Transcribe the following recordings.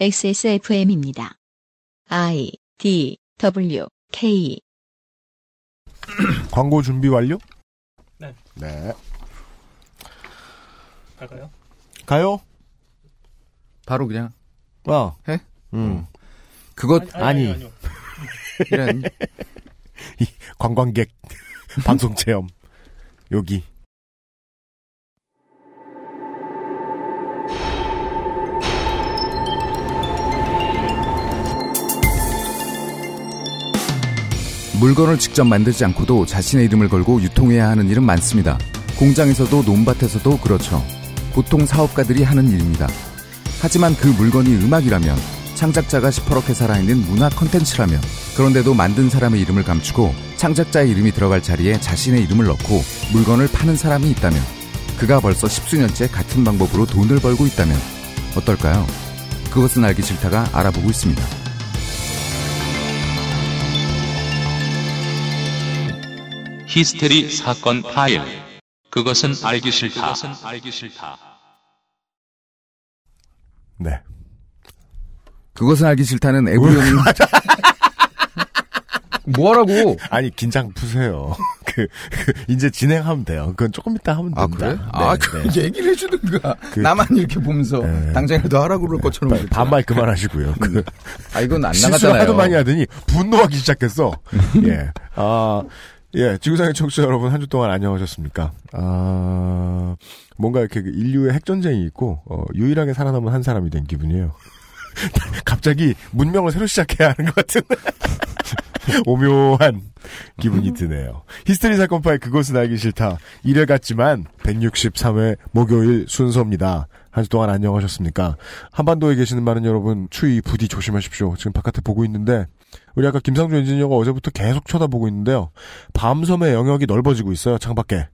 XSFM입니다. I D W K 광고 준비 완료? 네. 네. 갈까요? 가요? 바로 그냥 어. 해? 음. 그것 아니. 아니요. 이런 관광객 방송 체험. 여기. 물건을 직접 만들지 않고도 자신의 이름을 걸고 유통해야 하는 일은 많습니다. 공장에서도 논밭에서도 그렇죠. 보통 사업가들이 하는 일입니다. 하지만 그 물건이 음악이라면 창작자가 시퍼렇게 살아있는 문화 컨텐츠라면 그런데도 만든 사람의 이름을 감추고 창작자의 이름이 들어갈 자리에 자신의 이름을 넣고 물건을 파는 사람이 있다면 그가 벌써 십수년째 같은 방법으로 돈을 벌고 있다면 어떨까요? 그것은 알기 싫다가 알아보고 있습니다. 히스테리 사건 파일. 그것은 알기 싫다. 그것은 알기 싫다. 네. 그것은 알기 싫다는 에브리온이 뭐하라고? 아니, 긴장 푸세요. 그, 그, 이제 진행하면 돼요. 그건 조금 이따 하면 아 됩니다. 그래? 네, 아, 그 네. 얘기를 해주든가. 그- 나만 이렇게 보면서 네. 당장이라도 하라고 그럴 것처럼. 그랬잖아. 반말 그만하시고요. 그, 아 이건 안 실수를 나가잖아요. 하도 많이 하더니 분노하기 시작했어. 예. 아, 예. 지구상의 청취자 여러분 한 주 동안 안녕하셨습니까? 아, 뭔가 이렇게 그 인류의 핵전쟁이 있고, 어, 유일하게 살아남은 한 사람이 된 기분이에요. 갑자기 문명을 새로 시작해야 하는 것 같은 오묘한 기분이 드네요. 히스테리 사건 파일 그것은 알기 싫다. 1회 같지만 163회 목요일 순서입니다. 한 주 동안 안녕하셨습니까? 한반도에 계시는 많은 여러분 추위 부디 조심하십시오. 지금 바깥에 보고 있는데 우리 아까 김상조 엔지니어가 어제부터 계속 쳐다보고 있는데요. 밤섬의 영역이 넓어지고 있어요. 창밖에.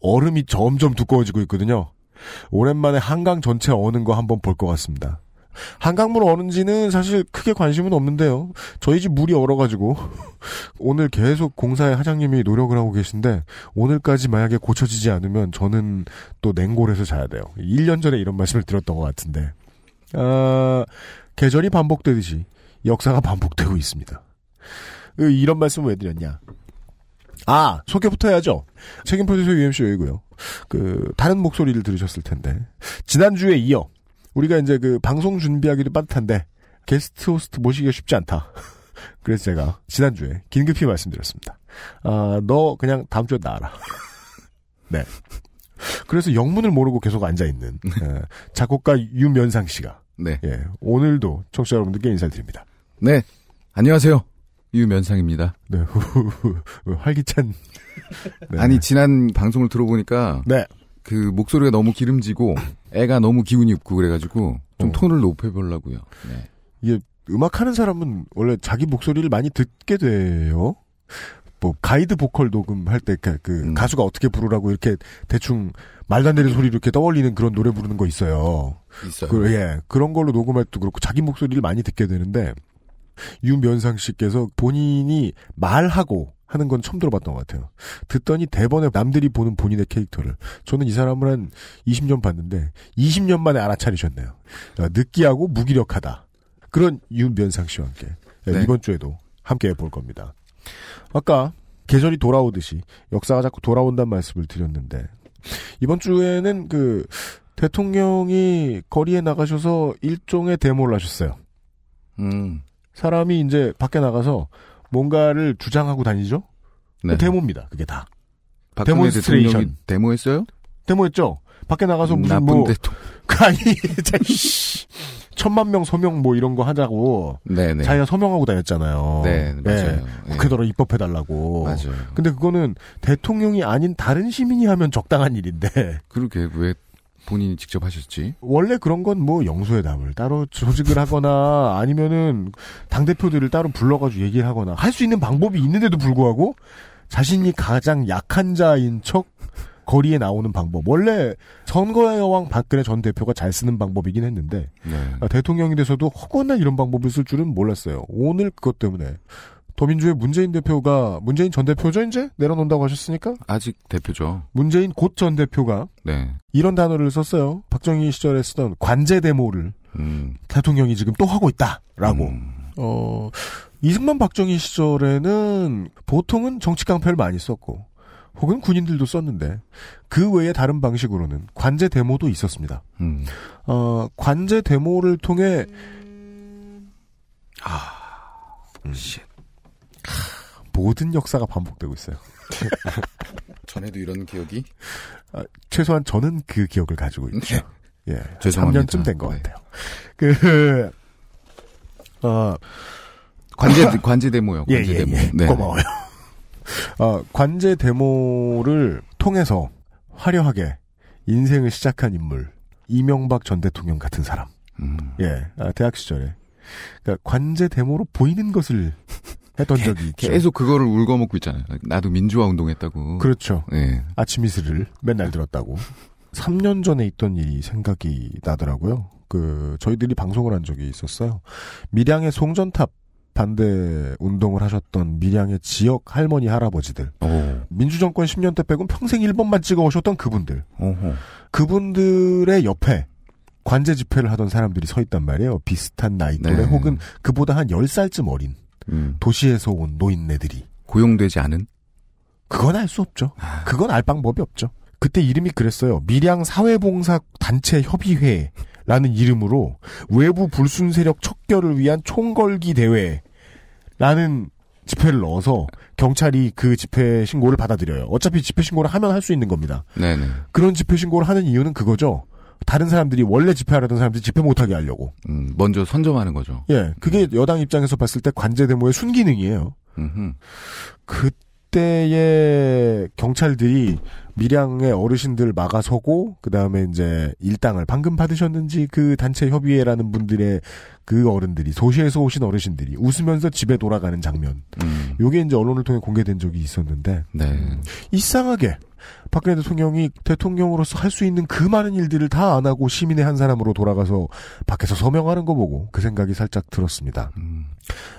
얼음이 점점 두꺼워지고 있거든요. 오랜만에 한강 전체 어는 거 한번 볼 것 같습니다. 한강물 어는지는 사실 크게 관심은 없는데요. 저희 집 물이 얼어가지고 오늘 계속 공사의 하장님이 노력을 하고 계신데 오늘까지 만약에 고쳐지지 않으면 저는 또 냉골에서 자야 돼요. 1년 전에 이런 말씀을 드렸던 것 같은데 아, 계절이 반복되듯이 역사가 반복되고 있습니다. 으, 이런 말씀을 왜 드렸냐? 아 소개부터 해야죠. 책임 프로듀서 UMC 여이고요. 그 다른 목소리를 들으셨을 텐데 지난주에 이어 우리가 이제 그 방송 준비하기도 빠듯한데 게스트 호스트 모시기가 쉽지 않다. 그래서 제가 지난주에 긴급히 말씀드렸습니다. 아, 너 그냥 다음 주에 나와라. 네. 그래서 영문을 모르고 계속 앉아있는 예, 작곡가 유면상 씨가 네. 예, 오늘도 청취자 여러분들께 인사를 드립니다. 네. 안녕하세요. 유면상입니다. 네, 활기찬. 네. 아니 지난 방송을 들어보니까 네. 그 목소리가 너무 기름지고 애가 너무 기운이 없고 그래가지고 좀 어. 톤을 높여보려고요. 네. 이게 음악하는 사람은 원래 자기 목소리를 많이 듣게 돼요. 뭐 가이드 보컬 녹음할 때그 음. 가수가 어떻게 부르라고 이렇게 대충 말도 안 되는 소리 이렇게 떠올리는 그런 노래 부르는 거 있어요. 있어요. 그, 예, 그런 걸로 녹음할 때도 그렇고 자기 목소리를 많이 듣게 되는데 유면상 씨께서 본인이 말하고 하는 건 처음 들어봤던 것 같아요. 듣더니 대번에 남들이 보는 본인의 캐릭터를 저는 이 사람을 한 20년 봤는데 20년 만에 알아차리셨네요. 어, 느끼하고 무기력하다. 그런 유면상 씨와 함께 예, 네. 이번 주에도 함께 해볼 겁니다. 아까 계절이 돌아오듯이 역사가 자꾸 돌아온다는 말씀을 드렸는데 이번 주에는 그 대통령이 거리에 나가셔서 일종의 데모를 하셨어요. 음. 사람이 이제 밖에 나가서 뭔가를 주장하고 다니죠? 네. 데모입니다. 그게 다. demonstration. 데모했어요? 데모였죠? 밖에 나가서 무슨 나쁜 뭐, 대통. 아니. 천만 명 서명 뭐 이런 거 하자고 네네. 자기가 서명하고 다녔잖아요. 네, 맞아요. 예. 국회더러 입법해 달라고. 맞아요. 근데 그거는 대통령이 아닌 다른 시민이 하면 적당한 일인데 그렇게 왜 본인이 직접 하셨지? 원래 그런 건 뭐 영수회담을 따로 조직을 하거나 아니면은 당 대표들을 따로 불러가지고 얘기를 하거나 할 수 있는 방법이 있는데도 불구하고 자신이 가장 약한 자인 척 거리에 나오는 방법. 원래 선거의 여왕 박근혜 전 대표가 잘 쓰는 방법이긴 했는데 네. 아, 대통령이 돼서도 허구한 이런 방법을 쓸 줄은 몰랐어요. 오늘 그것 때문에 더민주의 문재인 대표가 문재인 전 대표죠 이제 내려놓는다고 하셨으니까 아직 대표죠. 문재인 곧 전 대표가 네. 이런 단어를 썼어요. 박정희 시절에 쓰던 관제 데모를 음. 대통령이 지금 또 하고 있다라고. 음. 어 이승만 박정희 시절에는 보통은 정치 깡패를 많이 썼고 혹은 군인들도 썼는데 그 외에 다른 방식으로는 관제 데모도 있었습니다. 음. 어 관제 데모를 통해 음. 씨. 모든 역사가 반복되고 있어요. 전에도 이런 기억이? 아, 최소한 저는 그 기억을 가지고 있죠. 예. 네. 죄송합니다. 3년쯤 된것 네. 같아요. 그, 어, 관제, 관제 데모요. 예, 관제 예, 데모. 예. 네. 고마워요. 어, 관제 데모를 통해서 화려하게 인생을 시작한 인물. 이명박 전 대통령 같은 사람. 음. 예, 아, 대학 시절에. 그러니까 관제 데모로 보이는 것을 했던 적이 있죠. 계속 그거를 울거먹고 있잖아요. 나도 민주화 운동했다고. 그렇죠. 네. 아침 이슬을 맨날 들었다고. 3년 전에 있던 일이 생각이 나더라고요. 그, 저희들이 방송을 한 적이 있었어요. 밀양의 송전탑 반대 운동을 하셨던 밀양의 지역 할머니, 할아버지들. 오. 민주정권 10년 때 빼곤 평생 1번만 찍어 오셨던 그분들. 오호. 그분들의 옆에 관제 집회를 하던 사람들이 서 있단 말이에요. 비슷한 나이 또래 네. 혹은 그보다 한 10살쯤 어린 음. 도시에서 온 노인네들이. 고용되지 않은? 그건 알 수 없죠. 아. 그건 알 방법이 없죠. 그때 이름이 그랬어요. 밀양 사회봉사 단체 협의회라는 이름으로 외부 불순 세력 척결을 위한 총걸기 대회라는 집회를 넣어서 경찰이 그 집회 신고를 받아들여요. 어차피 집회 신고를 하면 할 수 있는 겁니다. 네네. 그런 집회 신고를 하는 이유는 그거죠. 다른 사람들이 원래 집회하려던 사람들이 집회 못하게 하려고. 음, 먼저 선점하는 거죠. 예, 그게 여당 입장에서 봤을 때 관제 데모의 순기능이에요. 음흠. 그 때의 경찰들이 밀양의 어르신들 막아서고 그 다음에 이제 일당을 방금 받으셨는지 그 단체 협의회라는 분들의 그 어른들이 도시에서 오신 어르신들이 웃으면서 집에 돌아가는 장면. 음. 요게 이제 언론을 통해 공개된 적이 있었는데 네. 이상하게 박근혜 대통령이 대통령으로서 할 수 있는 그 많은 일들을 다 안 하고 시민의 한 사람으로 돌아가서 밖에서 서명하는 거 보고 그 생각이 살짝 들었습니다. 음.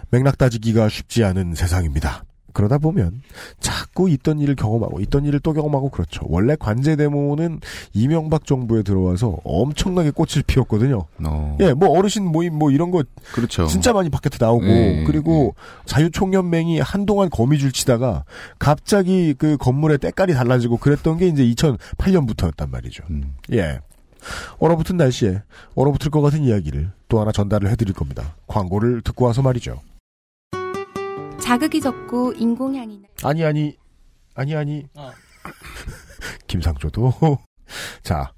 맥락 따지기가 쉽지 않은 세상입니다. 그러다 보면 자꾸 있던 일을 경험하고 있던 일을 또 경험하고 그렇죠. 원래 관제 데모는 이명박 정부에 들어와서 엄청나게 꽃을 피웠거든요. 어. 예, 뭐 어르신 모임 뭐 이런 거 그렇죠. 진짜 많이 바깥에 나오고 예, 그리고 자유총연맹이 한동안 거미줄 치다가 갑자기 그 건물의 때깔이 달라지고 그랬던 게 이제 2008년부터였단 말이죠. 음. 예. 얼어붙은 날씨에 얼어붙을 것 같은 이야기를 또 하나 전달을 해드릴 겁니다. 광고를 듣고 와서 말이죠. 자극이 적고 인공향이나 아니 아니 아니 아니 어. 김상조도 자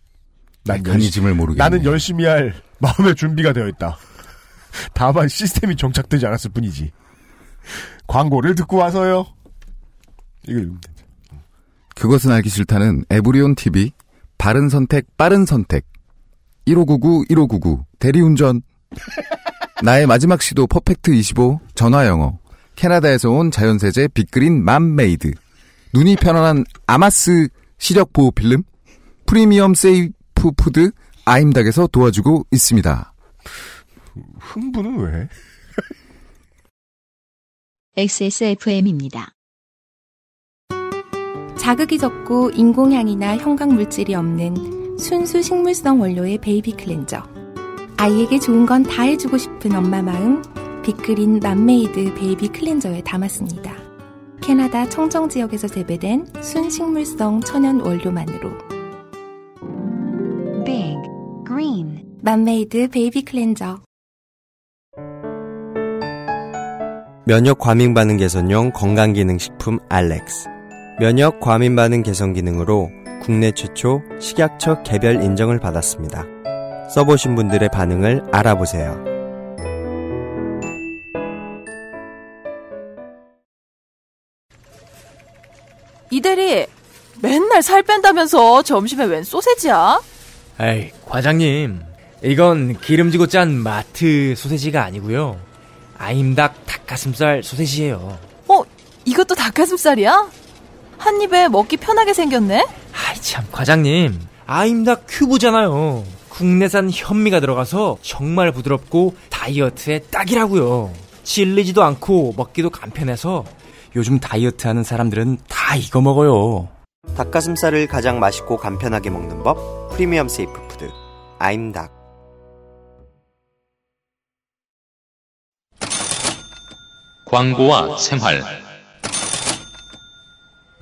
난 메커니즘을 모르겠네. 나는 열심히 할 마음의 준비가 되어 있다. 다만 시스템이 정착되지 않았을 뿐이지. 광고를 듣고 와서요. 이거 읽으면 되지. 그것은 알기 싫다는 에브리온 TV 바른 선택 빠른 선택 1599 1599 대리운전 나의 마지막 시도 퍼펙트 25 전화 영어 캐나다에서 온 자연세제 빅그린 맘메이드 눈이 편안한 아마스 시력 보호 필름 프리미엄 safe food 아임닭에서 도와주고 있습니다. 흥분은 왜? XSFM입니다. 자극이 적고 인공향이나 형광물질이 없는 순수 식물성 원료의 베이비 클렌저. 아이에게 좋은 건 다 해주고 싶은 엄마 마음 빅그린 맘메이드 베이비 클렌저에 담았습니다. 캐나다 청정 지역에서 재배된 순식물성 천연 원료만으로 Big Green 맘메이드 베이비 클렌저. 면역 과민 반응 개선용 건강 기능 식품 알렉스. 면역 과민 반응 개선 기능으로 국내 최초 식약처 개별 인정을 받았습니다. 써보신 분들의 반응을 알아보세요. 이 대리 맨날 살 뺀다면서 점심에 웬 소세지야? 에이, 과장님. 이건 기름지고 짠 마트 소세지가 아니고요. 아임닭 닭가슴살 소세지예요. 어, 이것도 닭가슴살이야? 한 입에 먹기 편하게 생겼네? 아이 참, 과장님. 아임닭 큐브잖아요. 국내산 현미가 들어가서 정말 부드럽고 다이어트에 딱이라고요. 질리지도 않고 먹기도 간편해서 요즘 다이어트 하는 사람들은 다 이거 먹어요. 닭가슴살을 가장 맛있고 간편하게 먹는 법 프리미엄 safe food 아임닭 광고와 생활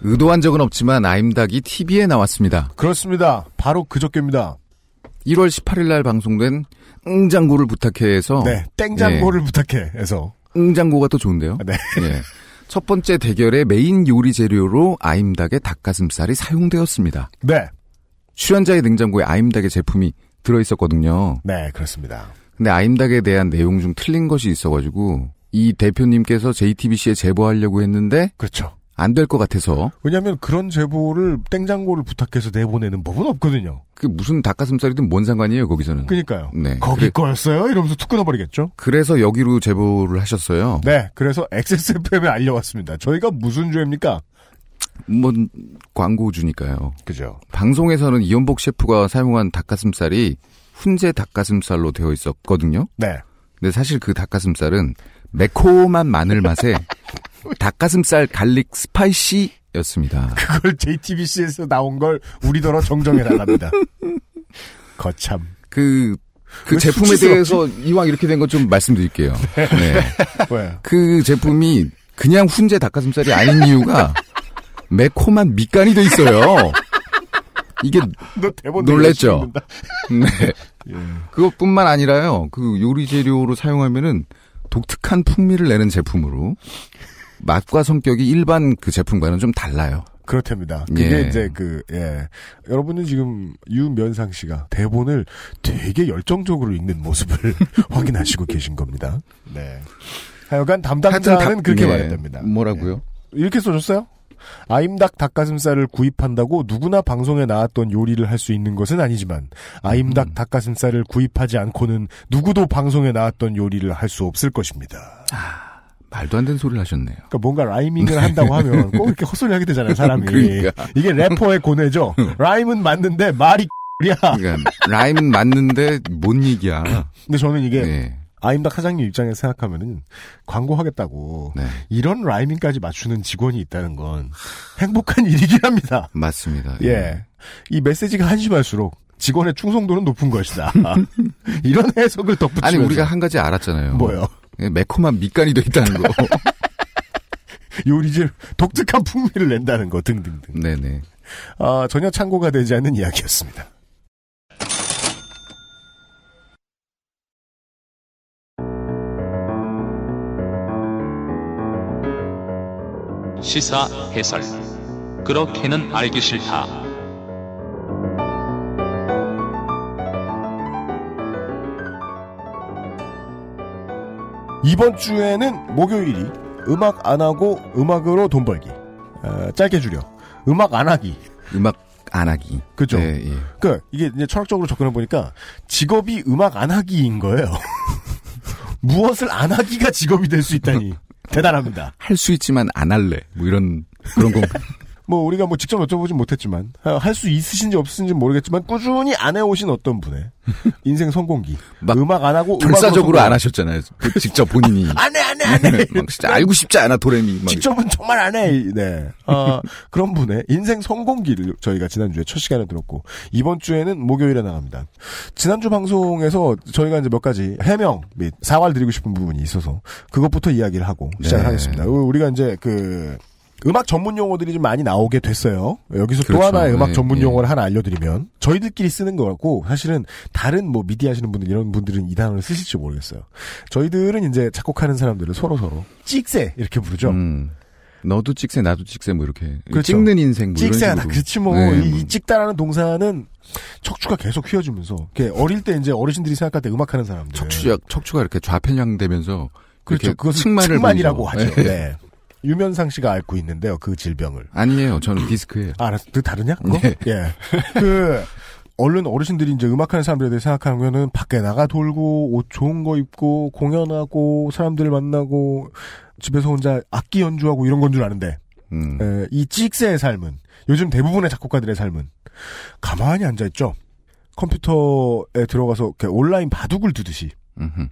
의도한 적은 없지만 아임닭이 TV에 나왔습니다. 그렇습니다. 바로 그저께입니다. 1월 18일 날 방송된 응장고를 부탁해에서 네, 땡장고를 부탁해. 해서. 응장고가 더 좋은데요. 네. 예. 첫 번째 대결의 메인 요리 재료로 아임닭의 닭가슴살이 사용되었습니다. 네. 출연자의 냉장고에 아임닭의 제품이 들어있었거든요. 네, 그렇습니다. 근데 아임닭에 대한 내용 중 틀린 것이 있어가지고 이 대표님께서 JTBC에 제보하려고 했는데 그렇죠. 안 될 것 같아서 왜냐하면 그런 제보를 땡장고를 부탁해서 내보내는 법은 없거든요. 그 무슨 닭가슴살이든 뭔 상관이에요 거기서는. 그니까요. 네. 거기 그래- 거였어요? 이러면서 툭 끊어버리겠죠? 그래서 여기로 제보를 하셨어요. 네, 그래서 XSFM에 알려왔습니다. 저희가 무슨 죄입니까? 뭐 광고주니까요. 그죠. 방송에서는 이연복 셰프가 사용한 닭가슴살이 훈제 닭가슴살로 되어 있었거든요. 네. 근데 사실 그 닭가슴살은 매콤한 마늘 맛에 닭가슴살 garlic spicy 였습니다. 그걸 JTBC에서 나온 걸 우리더러 정정해달랍니다. 거참. 그, 그왜 제품에? 대해서 이왕 이렇게 된 거 좀 말씀드릴게요. 네. 왜? 그 제품이 그냥 훈제 닭가슴살이 아닌 이유가 매콤한 밑간이 돼 있어요. 이게 놀랬죠? 네. 그것뿐만 아니라요. 그 요리 재료로 사용하면은 독특한 풍미를 내는 제품으로 맛과 성격이 일반 그 제품과는 좀 달라요. 그렇답니다. 그게 예. 이제 그, 예. 여러분은 지금 유면상 씨가 대본을 되게 열정적으로 읽는 모습을 확인하시고 계신 겁니다. 네. 하여간 담당자는 그렇게 예. 말했답니다. 뭐라고요? 이렇게 써줬어요? 아임닭 닭가슴살을 구입한다고 누구나 방송에 나왔던 요리를 할 수 있는 것은 아니지만 아임닭 음. 닭가슴살을 구입하지 않고는 누구도 방송에 나왔던 요리를 할 수 없을 것입니다. 말도 안 되는 소리를 하셨네요. 그러니까 뭔가 라이밍을 한다고 하면 꼭 이렇게 헛소리 하게 되잖아요, 사람이. 그러니까. 이게 래퍼의 고뇌죠. 라임은 맞는데 말이 야. 그러니까 라임은 맞는데 뭔 얘기야. 근데 저는 이게 네. 아임닭 사장님 입장에서 생각하면은 광고하겠다고 네. 이런 라이밍까지 맞추는 직원이 있다는 건 행복한 일이긴 합니다. 맞습니다. 예. 이 메시지가 한심할수록 직원의 충성도는 높은 것이다. 이런 해석을 덧붙이면서 아니 우리가 한 가지 알았잖아요. 뭐요? 예, 매콤한 밑간이 돼 있다는 거. 요리질 독특한 풍미를 낸다는 거 등등등. 네네. 아, 전혀 참고가 되지 않는 이야기였습니다. 시사 해설 그렇게는 알기 싫다. 이번 주에는 목요일이 음악 안 하고 음악으로 돈 벌기. 어, 짧게 줄여. 음악 안 하기. 음악 안 하기. 그죠? 네, 예. 그 이게 이제 철학적으로 접근해 보니까 직업이 음악 안 하기인 거예요. 무엇을 안 하기가 직업이 될 수 있다니 대단합니다. 할 수 있지만 안 할래. 뭐 이런 그런 거. 뭐 우리가 뭐 직접 여쭤보진 못했지만 할 수 있으신지 없으신지 모르겠지만 꾸준히 안 해오신 어떤 분의 인생 성공기 막 음악 안 하고 결사적으로 안 하셨잖아요. 그 직접 본인이. 안해 안해 안해 막 진짜 알고 싶지 않아 도레미. 막 직접은 정말 안 해. 네. 아, 그런 분의 인생 성공기를 저희가 지난 주에 첫 시간에 들었고, 이번 주에는 목요일에 나갑니다. 지난 주 방송에서 저희가 이제 몇 가지 해명 및 사과를 드리고 싶은 부분이 있어서, 그것부터 이야기를 하고 시작을 네. 하겠습니다. 우- 우리가 이제 그, 음악 전문 용어들이 좀 많이 나오게 됐어요. 여기서 또 그렇죠. 하나의 음악 네, 전문 네. 용어를 하나 알려드리면 저희들끼리 쓰는 거고 사실은 다른 뭐 미디 하시는 분들 이런 분들은 이 단어를 쓰실지 모르겠어요. 저희들은 이제 작곡하는 사람들을 서로 서로 찍새 이렇게 부르죠. 음. 너도 찍새 나도 찍새 뭐 이렇게 그렇죠. 찍는 인생 뭐 찍새하다. 식으로. 그렇지 뭐. 네, 이, 뭐. 이 찍다라는 동사는 척추가 계속 휘어지면서 어릴 때 이제 어르신들이 생각할 때 음악하는 사람들. 척추가 척추가 이렇게 좌편향되면서 그렇죠. 그것을 측만을 측만이라고. 하죠. 네. 네. 유면상 씨가 앓고 있는데요. 그 질병을. 아니에요. 저는 디스크예요. 아, 알았어. 그 다르냐? 그거? 네. 예. 그 얼른 어르신들이 이제 음악하는 사람들에 대해 생각하면은 밖에 나가 돌고 옷 좋은 거 입고 공연하고 사람들 만나고 집에서 혼자 악기 연주하고 이런 건 줄 아는데 음. 에, 이 찍새의 삶은 요즘 대부분의 작곡가들의 삶은 가만히 앉아 있죠. 컴퓨터에 들어가서 온라인 바둑을 두듯이 음흠.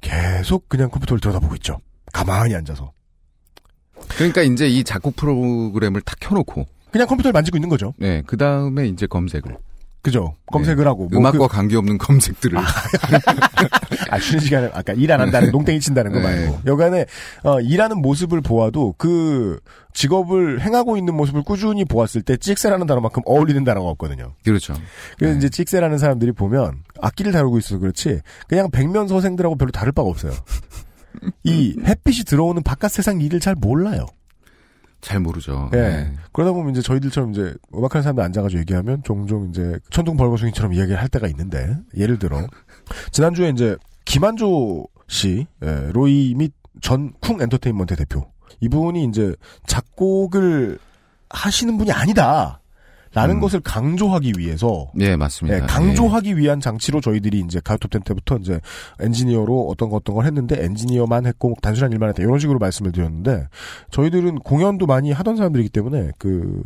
계속 그냥 컴퓨터를 들여다보고 있죠. 가만히 앉아서. 그러니까 이제 이 작곡 프로그램을 딱 켜놓고 그냥 컴퓨터를 만지고 있는 거죠. 네, 그 다음에 이제 검색을. 그죠. 검색을 하고. 뭐 음악과 그- 관계없는 검색들을. 아, 쉬는 시간에, 아까 일 안 한다는, 농땡이 친다는 거 네. 말고. 여간에, 어, 일하는 모습을 보아도 그 직업을 행하고 있는 모습을 꾸준히 보았을 때 찍새라는 단어만큼 어울리는 단어가 없거든요. 그렇죠. 그래서 이제 찍새라는 사람들이 보면 악기를 다루고 있어서 그렇지 그냥 백면서생들하고 별로 다를 바가 없어요. 이 햇빛이 들어오는 바깥 세상 일을 잘 몰라요. 잘 모르죠. 예. 네. 그러다 보면 이제 저희들처럼 이제 음악하는 사람들 앉아가지고 얘기하면 종종 이제 천둥 벌거숭이처럼 이야기를 할 때가 있는데 예를 들어 지난주에 이제 김한조 씨 예, 로이 및 전 쿵 엔터테인먼트 대표 이분이 이제 작곡을 하시는 분이 아니다. 라는 음. 것을 강조하기 위해서 예, 맞습니다. 예, 강조하기 위한 장치로 저희들이 이제 가요톱10 때부터 이제 엔지니어로 어떤 거 어떤 걸 했는데 엔지니어만 했고 뭐 단순한 일만 했다 이런 식으로 말씀을 드렸는데 저희들은 공연도 많이 하던 사람들이기 때문에 그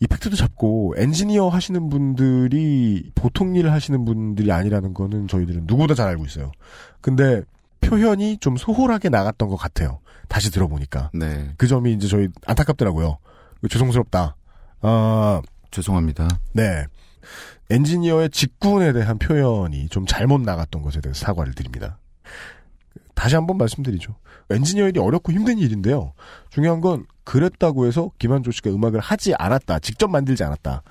이펙트도 잡고 엔지니어 하시는 분들이 보통 일을 하시는 분들이 아니라는 거는 저희들은 누구보다 잘 알고 있어요. 근데 표현이 좀 소홀하게 나갔던 것 같아요. 다시 들어보니까 네. 그 점이 이제 저희 안타깝더라고요. 죄송스럽다. 아 죄송합니다. 네. 엔지니어의 직군에 대한 표현이 좀 잘못 나갔던 것에 대해서 사과를 드립니다. 다시 한번 말씀드리죠. 엔지니어 일이 어렵고 힘든 일인데요. 중요한 건 그랬다고 해서 김한조 씨가 음악을 하지 않았다. 직접 만들지 않았다.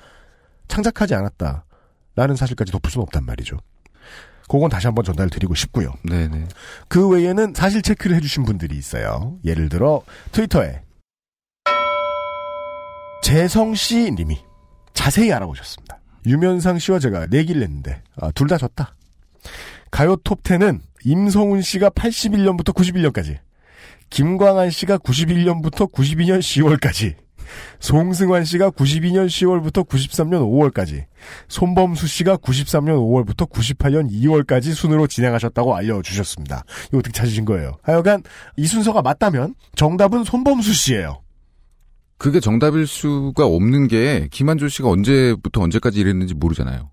창작하지 않았다. 라는 사실까지 덮을 수는 없단 말이죠. 그건 다시 한번 전달 드리고 싶고요. 네네. 그 외에는 사실 체크를 해주신 분들이 있어요. 예를 들어 트위터에 재성 씨 님이 자세히 알아보셨습니다. 유면상 씨와 제가 내기를 했는데 아, 둘 다 졌다. 가요 톱10은 임성훈 씨가 81년부터 91년까지 김광한 씨가 91년부터 92년 10월까지 송승환 씨가 92년 10월부터 93년 5월까지 손범수 씨가 93년 5월부터 98년 2월까지 순으로 진행하셨다고 알려주셨습니다. 이거 어떻게 찾으신 거예요? 하여간 이 순서가 맞다면 정답은 손범수 씨예요. 그게 정답일 수가 없는 게 김한조 씨가 언제부터 언제까지 일했는지 모르잖아요.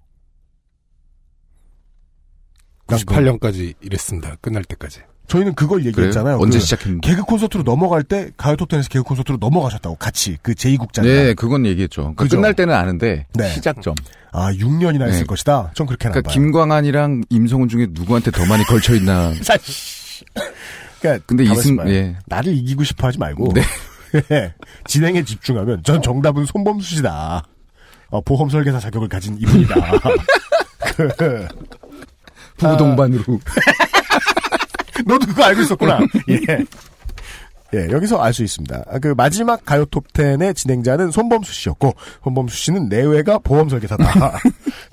98년까지 일했습니다. 끝날 때까지. 저희는 그걸 얘기했잖아요. 언제 그 시작했는지. 개그 콘서트로 넘어갈 때 가요 톱텐에서 개그 콘서트로 넘어가셨다고 같이 그 제2국장. 네, 그건 얘기했죠. 그러니까? 끝날 때는 아는데 네. 시작점. 아 6년이나 했을 네. 것이다. 전 그렇게 그러니까 나봐요. 김광한이랑 임성훈 중에 누구한테 더 많이 걸쳐 있나. 그러니까 근데 이승. 예. 나를 이기고 싶어 하지 말고 네. 진행에 집중하면 전 정답은 손범수 씨다. 어, 보험 설계사 자격을 가진 이분이다. 그, 부부 동반으로. 너도 그거 알고 있었구나. 예. 예, 여기서 알 수 있습니다. 아, 그 마지막 가요 톱10의 진행자는 손범수 씨였고, 손범수 씨는 내외가 보험 설계사다.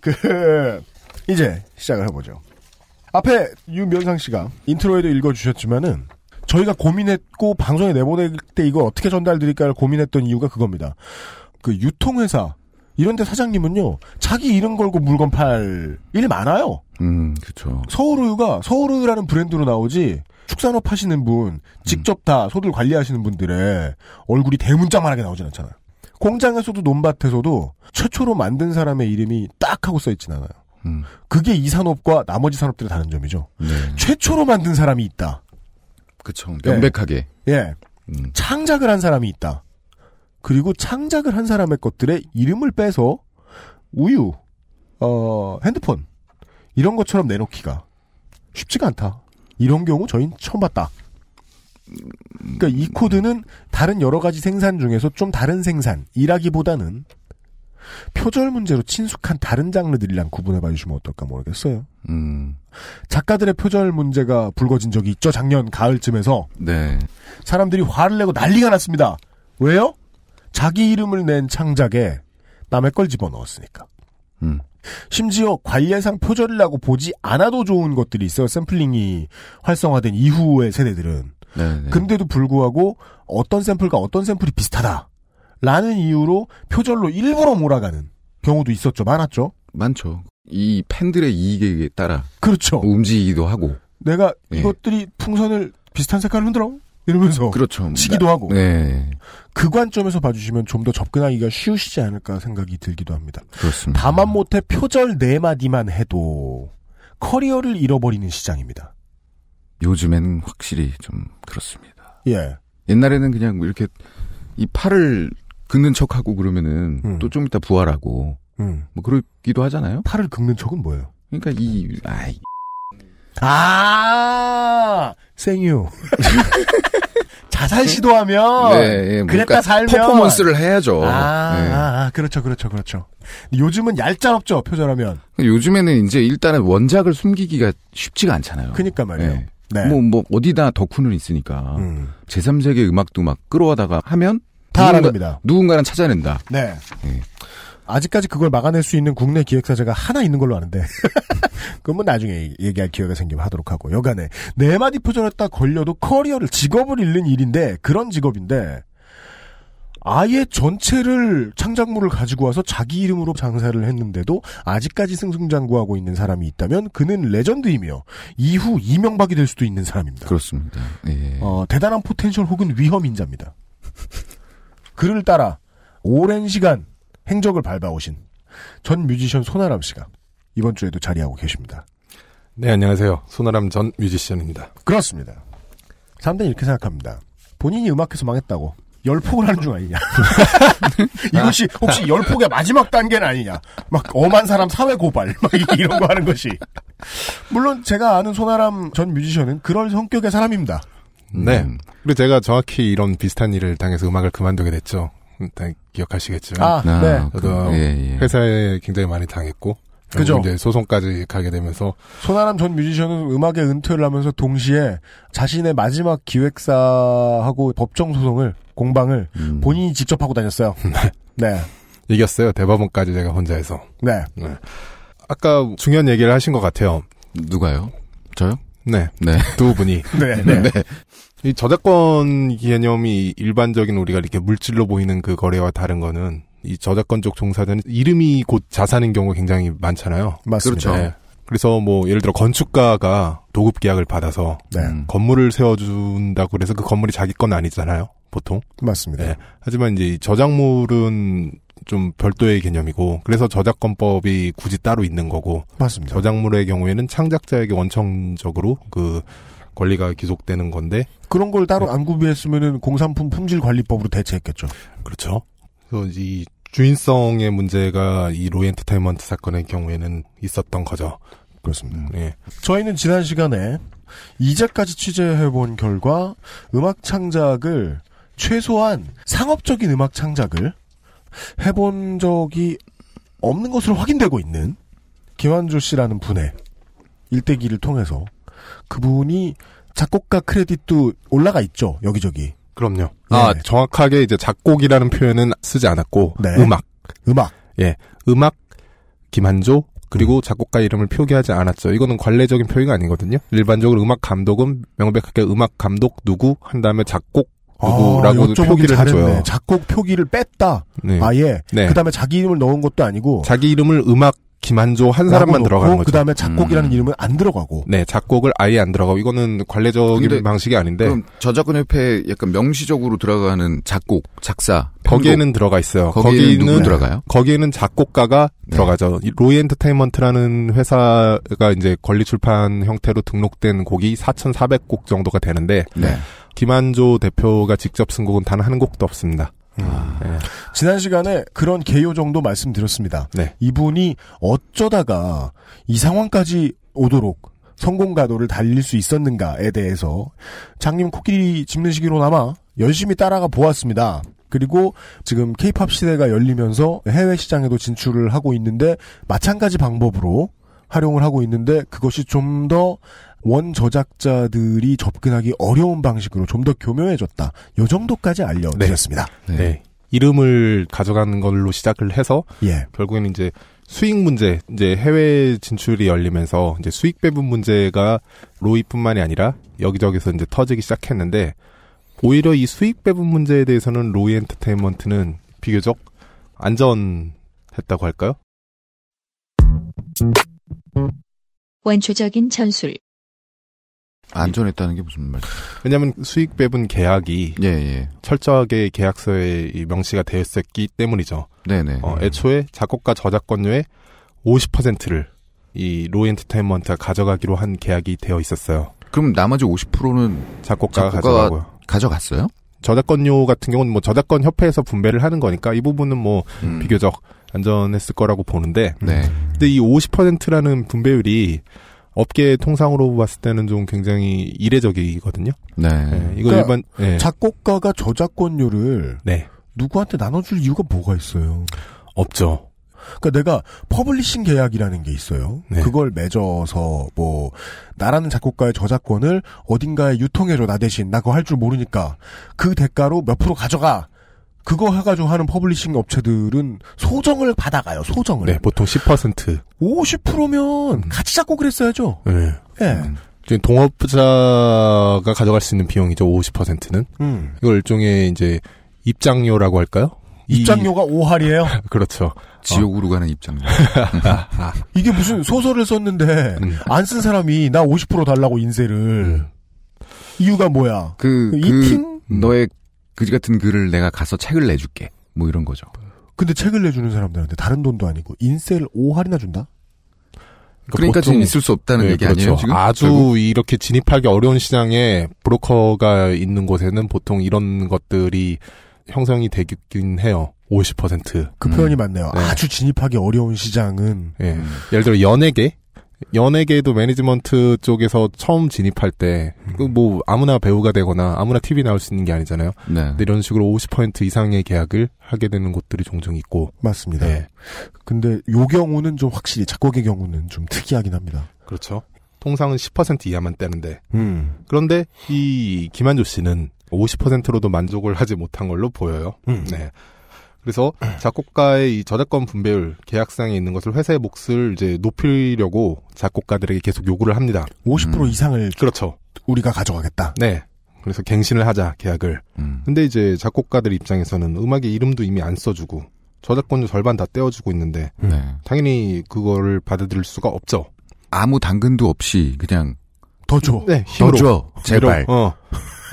그, 이제 시작을 해보죠. 앞에 유면상 씨가 intro에도 읽어주셨지만은, 저희가 고민했고, 방송에 내보낼 때 이걸 어떻게 전달드릴까를 고민했던 이유가 그겁니다. 그 유통회사, 이런데 사장님은요, 자기 이름 걸고 물건 팔 일 많아요. 음, 그렇죠. 서울우유가 서울우유라는 브랜드로 나오지 축산업 하시는 분 직접 다 소들 관리하시는 분들의 얼굴이 대문짝만하게 나오진 않잖아요. 공장에서도 논밭에서도 최초로 만든 사람의 이름이 딱 하고 써있진 않아요. 음. 그게 이 산업과 나머지 산업들의 다른 점이죠. 네. 최초로 만든 사람이 있다. 그쵸. 명백하게. 예. 음. 창작을 한 사람이 있다. 그리고 창작을 한 사람의 것들의 이름을 빼서 우유, 어, 핸드폰 이런 것처럼 내놓기가 쉽지가 않다. 이런 경우 저희는 처음 봤다. 그러니까 이 코드는 다른 여러 가지 생산 중에서 좀 다른 생산이라기보다는 표절 문제로 친숙한 다른 장르들이랑 구분해 봐 주시면 어떨까 모르겠어요. 음. 작가들의 표절 문제가 불거진 적이 있죠. 작년 가을쯤에서 네. 사람들이 화를 내고 난리가 났습니다. 왜요? 자기 이름을 낸 창작에 남의 걸 집어넣었으니까. 음. 심지어 관례상 표절이라고 보지 않아도 좋은 것들이 있어요. 샘플링이 활성화된 이후의 세대들은. 네. 네. 근데도 불구하고 어떤 샘플과 어떤 샘플이 비슷하다. 라는 이유로 표절로 일부러 몰아가는 경우도 있었죠. 많았죠. 많죠. 이 팬들의 이익에 따라 그렇죠. 움직이기도 하고. 내가 네. 이것들이 풍선을 비슷한 색깔로 흔들어? 이러면서 그렇죠. 치기도 하고. 네. 그 관점에서 봐주시면 좀 더 접근하기가 쉬우시지 않을까 생각이 들기도 합니다. 그렇습니다. 다만 못해 표절 네 마디만 해도 커리어를 잃어버리는 시장입니다. 요즘엔 확실히 좀 그렇습니다. 예. 옛날에는 그냥 뭐 이렇게 이 팔을 긁는 척하고 그러면은 음. 또좀 이따 부활하고 음. 뭐 그러기도 하잖아요. 팔을 긁는 척은 뭐예요? 그러니까 이 아이 아, 생유. 자살 시도하면 네, 예, 그랬다 살면 퍼포먼스를 해야죠. 아, 네. 아, 아, 그렇죠, 그렇죠, 그렇죠. 요즘은 얄짤없죠, 표절하면. 요즘에는 이제 일단은 원작을 숨기기가 쉽지가 않잖아요. 그니까 말이에요. 네. 네. 뭐, 뭐, 어디다 덕후는 있으니까. 음. 제3세계 음악도 막 끌어와다가 하면 다 누군가- 알아냅니다. 누군가는 찾아낸다. 네. 네. 아직까지 그걸 막아낼 수 있는 국내 기획사제가 하나 있는 걸로 아는데. 그건 뭐 나중에 얘기할 기회가 생기면 하도록 하고. 여간에 네 마디 표절했다 걸려도 커리어를 직업을 잃는 일인데 그런 직업인데 아예 전체를 창작물을 가지고 와서 자기 이름으로 장사를 했는데도 아직까지 승승장구하고 있는 사람이 있다면 그는 레전드이며 이후 이명박이 될 수도 있는 사람입니다. 그렇습니다. 예. 어, 대단한 potential 혹은 위험 인자입니다. 그를 따라 오랜 시간 행적을 밟아오신 전 뮤지션 손아람 씨가 이번 주에도 자리하고 계십니다. 네, 안녕하세요. 손아람 전 뮤지션입니다. 그렇습니다. 사람들은 이렇게 생각합니다. 본인이 음악해서 망했다고. 열폭을 하는 중 아니냐. 이것이 혹시 열폭의 마지막 단계는 아니냐. 막 엄한 사람 사회 고발. 막 이런 거 하는 것이. 물론 제가 아는 손아람 전 뮤지션은 그럴 성격의 사람입니다. 네. 음. 그리고 제가 정확히 이런 비슷한 일을 당해서 음악을 그만두게 됐죠. 일단 기억하시겠지만. 아, 네. 그, 저도 예, 예. 회사에 굉장히 많이 당했고. 그죠. 이제 소송까지 가게 되면서 손아람 전 뮤지션은 음악에 은퇴를 하면서 동시에 자신의 마지막 기획사하고 법정 소송을 공방을 음. 본인이 직접 하고 다녔어요. 네. 이겼어요. 대법원까지 제가 혼자 해서. 네. 아까 중요한 얘기를 하신 것 같아요. 누가요? 저요? 네. 네. 두 분이. 네. 네. 이 저작권 개념이 일반적인 우리가 이렇게 물질로 보이는 그 거래와 다른 거는 이 저작권 쪽 종사자는 이름이 곧 자산인 경우가 굉장히 많잖아요. 맞습니다. 네. 그래서 뭐 예를 들어 건축가가 도급 계약을 받아서 네. 음. 건물을 세워준다고 그래서 그 건물이 자기 건 아니잖아요. 보통. 맞습니다. 네. 하지만 이제 이 저작물은 좀 별도의 개념이고 그래서 저작권법이 굳이 따로 있는 거고 맞습니다. 저작물의 경우에는 창작자에게 원천적으로 그 권리가 기속되는 건데 그런 걸 따로 네. 안 구비했으면은 공산품 품질 관리법으로 대체했겠죠. 그렇죠. 그래서 이 주인성의 문제가 이 로엔터테인먼트 사건의 경우에는 있었던 거죠. 그렇습니다. 예. 저희는 지난 시간에 이제까지 취재해본 결과 음악 창작을 최소한 상업적인 음악 창작을 해본 적이 없는 것으로 확인되고 있는 김한조 씨라는 분의 일대기를 통해서 그분이 작곡가 크레딧도 올라가 있죠 여기저기 그럼요. 아, 네. 정확하게 이제 작곡이라는 표현은 쓰지 않았고 네. 음악. 음악 예. 음악 김한조 그리고 작곡가 이름을 표기하지 않았죠. 이거는 관례적인 표기가 아니거든요. 일반적으로 음악 감독은 명백하게 음악 감독 누구 한 다음에 작곡 누구라고 아, 표기를. 해줘요. 작곡 표기를 뺐다 네. 아예 네. 그다음에 자기 이름을 넣은 것도 아니고 자기 이름을 음악 김한조 한 사람만 들어가는 거죠. 그 다음에 작곡이라는 음. 이름은 안 들어가고. 네, 작곡을 아예 안 들어가고 이거는 관례적인 근데 방식이 아닌데 그럼 저작권 협회에 약간 명시적으로 들어가는 작곡, 작사, 거기에는 들어가 있어요. 거기에는 누구 거기는 들어가요? 거기에는 작곡가가 네. 들어가죠. 이 로이 엔터테인먼트라는 회사가 이제 권리 출판 형태로 등록된 곡이 4,400곡 정도가 되는데 네. 김한조 대표가 직접 쓴 곡은 단 한 곡도 없습니다. 음. 네. 지난 시간에 그런 개요 정도 말씀드렸습니다. 네. 이분이 어쩌다가 이 상황까지 오도록 성공 가도를 달릴 수 있었는가에 대해서 장님 코끼리 짚는 시기로나마 열심히 따라가 보았습니다. 그리고 지금 케이팝 시대가 열리면서 해외 시장에도 진출을 하고 있는데 마찬가지 방법으로 활용을 하고 있는데 그것이 좀 더 원 저작자들이 접근하기 어려운 방식으로 좀 더 교묘해졌다. 요 정도까지 알려드렸습니다. 네. 네. 이름을 가져가는 걸로 시작을 해서 예. 결국에는 이제 수익 문제, 이제 해외 진출이 열리면서 이제 수익 배분 문제가 로이뿐만이 아니라 여기저기서 이제 터지기 시작했는데 오히려 이 수익 배분 문제에 대해서는 로이 엔터테인먼트는 비교적 안전했다고 할까요? 원초적인 전술. 안전했다는 게 무슨 말이죠? 왜냐하면 수익 배분 계약이 예, 예. 철저하게 계약서에 이 명시가 되어 있었기 때문이죠. 네네. 어, 애초에 작곡가 저작권료의 50%를 이 로이 엔터테인먼트가 가져가기로 한 계약이 되어 있었어요. 그럼 나머지 50%는 작곡가가, 작곡가가 가져가고요. 가져갔어요? 저작권료 같은 경우는 뭐 저작권 협회에서 분배를 하는 거니까 이 부분은 뭐 음. 비교적 안전했을 거라고 보는데 네. 근데 이 50%라는 분배율이 업계 통상으로 봤을 때는 좀 굉장히 이례적이거든요. 네. 예, 이거 그러니까 일반 예. 작곡가가 저작권료를 네. 누구한테 나눠줄 이유가 뭐가 있어요? 없죠. 그러니까 내가 publishing 계약이라는 게 있어요. 네. 그걸 맺어서 뭐 나라는 작곡가의 저작권을 어딘가에 유통해줘 나 대신 나 그거 할 줄 모르니까 그 대가로 몇 프로 가져가. 그거 해가지고 하는 publishing 업체들은 소정을 받아가요. 소정을. 네, 보통 10%. 50%면 같이 작곡을 했어야죠. 네. 예. 지금 동업자가 가져갈 수 있는 비용이죠. 50%는. 음. 이걸 일종의 이제 입장료라고 할까요? 이- 입장료가 5할이에요. 그렇죠. 지옥으로 가는 입장료. 이게 무슨 소설을 썼는데 음. 안쓴 사람이 나 50% 달라고 인쇄를 이유가 뭐야? 그, 이 그, 팀? 너의 그지 같은 글을 내가 가서 책을 내줄게. 뭐 이런 거죠. 근데 책을 내주는 사람들한테 다른 돈도 아니고 인쇄를 5할이나 준다? 그러니까 지금 보통- 있을 수 없다는 네, 얘기 그렇죠. 아니에요, 지금? 아주 결국? 이렇게 진입하기 어려운 시장에 브로커가 있는 곳에는 보통 이런 것들이 형성이 되긴 해요. 50%. 그 음. 표현이 맞네요. 네. 아주 진입하기 어려운 시장은 예. 음. 예를 들어 연예계 연예계도 매니지먼트 쪽에서 처음 진입할 때, 그 뭐, 아무나 배우가 되거나, 아무나 TV 나올 수 있는 게 아니잖아요. 네. 근데 이런 식으로 50% 이상의 계약을 하게 되는 곳들이 종종 있고, 맞습니다. 네. 근데 요 경우는 좀 확실히 작곡의 경우는 좀 특이하긴 합니다. 그렇죠. 통상은 10% 이하만 떼는데, 음. 그런데 이 김한조 씨는 50%로도 만족을 하지 못한 걸로 보여요. 음. 네. 그래서 작곡가의 이 저작권 분배율 계약상에 있는 것을 회사의 몫을 이제 높이려고 작곡가들에게 계속 요구를 합니다. 50% 음. 이상을 그렇죠. 우리가 가져가겠다. 네. 그래서 갱신을 하자 계약을. 음. 근데 이제 작곡가들 입장에서는 음악의 이름도 이미 안 써주고 저작권료 절반 다 떼어주고 있는데 네. 당연히 그거를 받아들일 수가 없죠. 아무 당근도 없이 그냥 더 줘. 네, 더 힘으로. 줘. 제발. 어.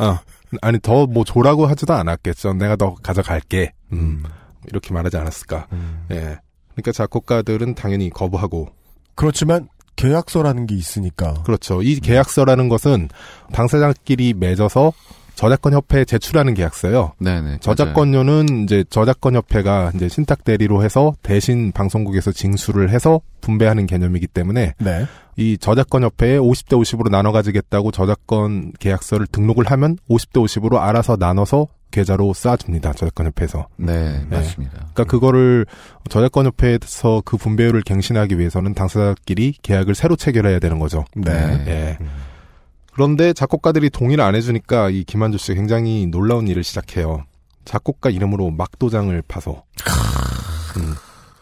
어. 아니 더 뭐 줘라고 하지도 않았겠죠. 내가 더 가져갈게. 음. 이렇게 말하지 않았을까. 음. 예. 그러니까 작곡가들은 당연히 거부하고 그렇지만 계약서라는 게 있으니까. 그렇죠. 이 계약서라는 것은 당사자끼리 맺어서 저작권 협회에 제출하는 계약서예요. 네네. 저작권료는 이제 저작권 협회가 이제 신탁 대리로 해서 대신 방송국에서 징수를 해서 분배하는 개념이기 때문에 네. 이 저작권 협회에 50대 50으로 나눠 가지겠다고 저작권 계약서를 등록을 하면 50대 50으로 알아서 나눠서 계좌로 쏴줍니다. 저작권 협회에서. 네, 네. 맞습니다. 그러니까 그거를 저작권 협회에서 그 분배율을 갱신하기 위해서는 당사자끼리 계약을 새로 체결해야 되는 거죠. 네. 예. 그런데 작곡가들이 동의를 안 해주니까 이 김한조 씨가 굉장히 놀라운 일을 시작해요. 작곡가 이름으로 막도장을 파서 음,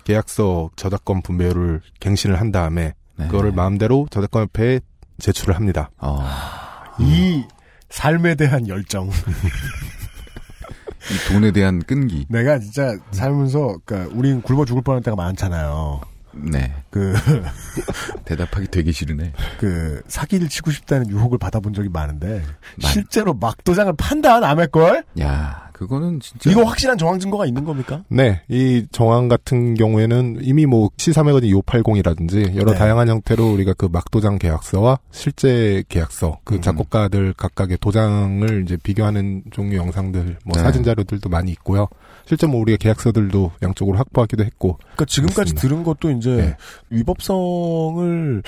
계약서 저작권 분배율을 갱신을 한 다음에 네. 그거를 마음대로 저작권 협회에 제출을 합니다. 어, 이 삶에 대한 열정. 이 돈에 대한 끈기. 내가 진짜 살면서, 그니까, 우린 굶어 죽을 뻔할 때가 많잖아요. 네. 그, 대답하기 되게 싫으네. 그, 사기를 치고 싶다는 유혹을 받아본 적이 많은데, 실제로 막도장을 판다, 남의 걸? 야, 그거는 진짜. 이거 확실한 정황 증거가 있는 겁니까? 네, 이 정황 같은 경우에는 이미 뭐 시사매거진 280이라든지 여러 네. 다양한 형태로 우리가 그 막도장 계약서와 실제 계약서, 그 음. 작곡가들 각각의 도장을 이제 비교하는 종류 영상들, 뭐 네. 사진 자료들도 많이 있고요. 실제 뭐 우리가 계약서들도 양쪽으로 확보하기도 했고. 그러니까 지금까지 그렇습니다. 들은 것도 이제 네. 위법성을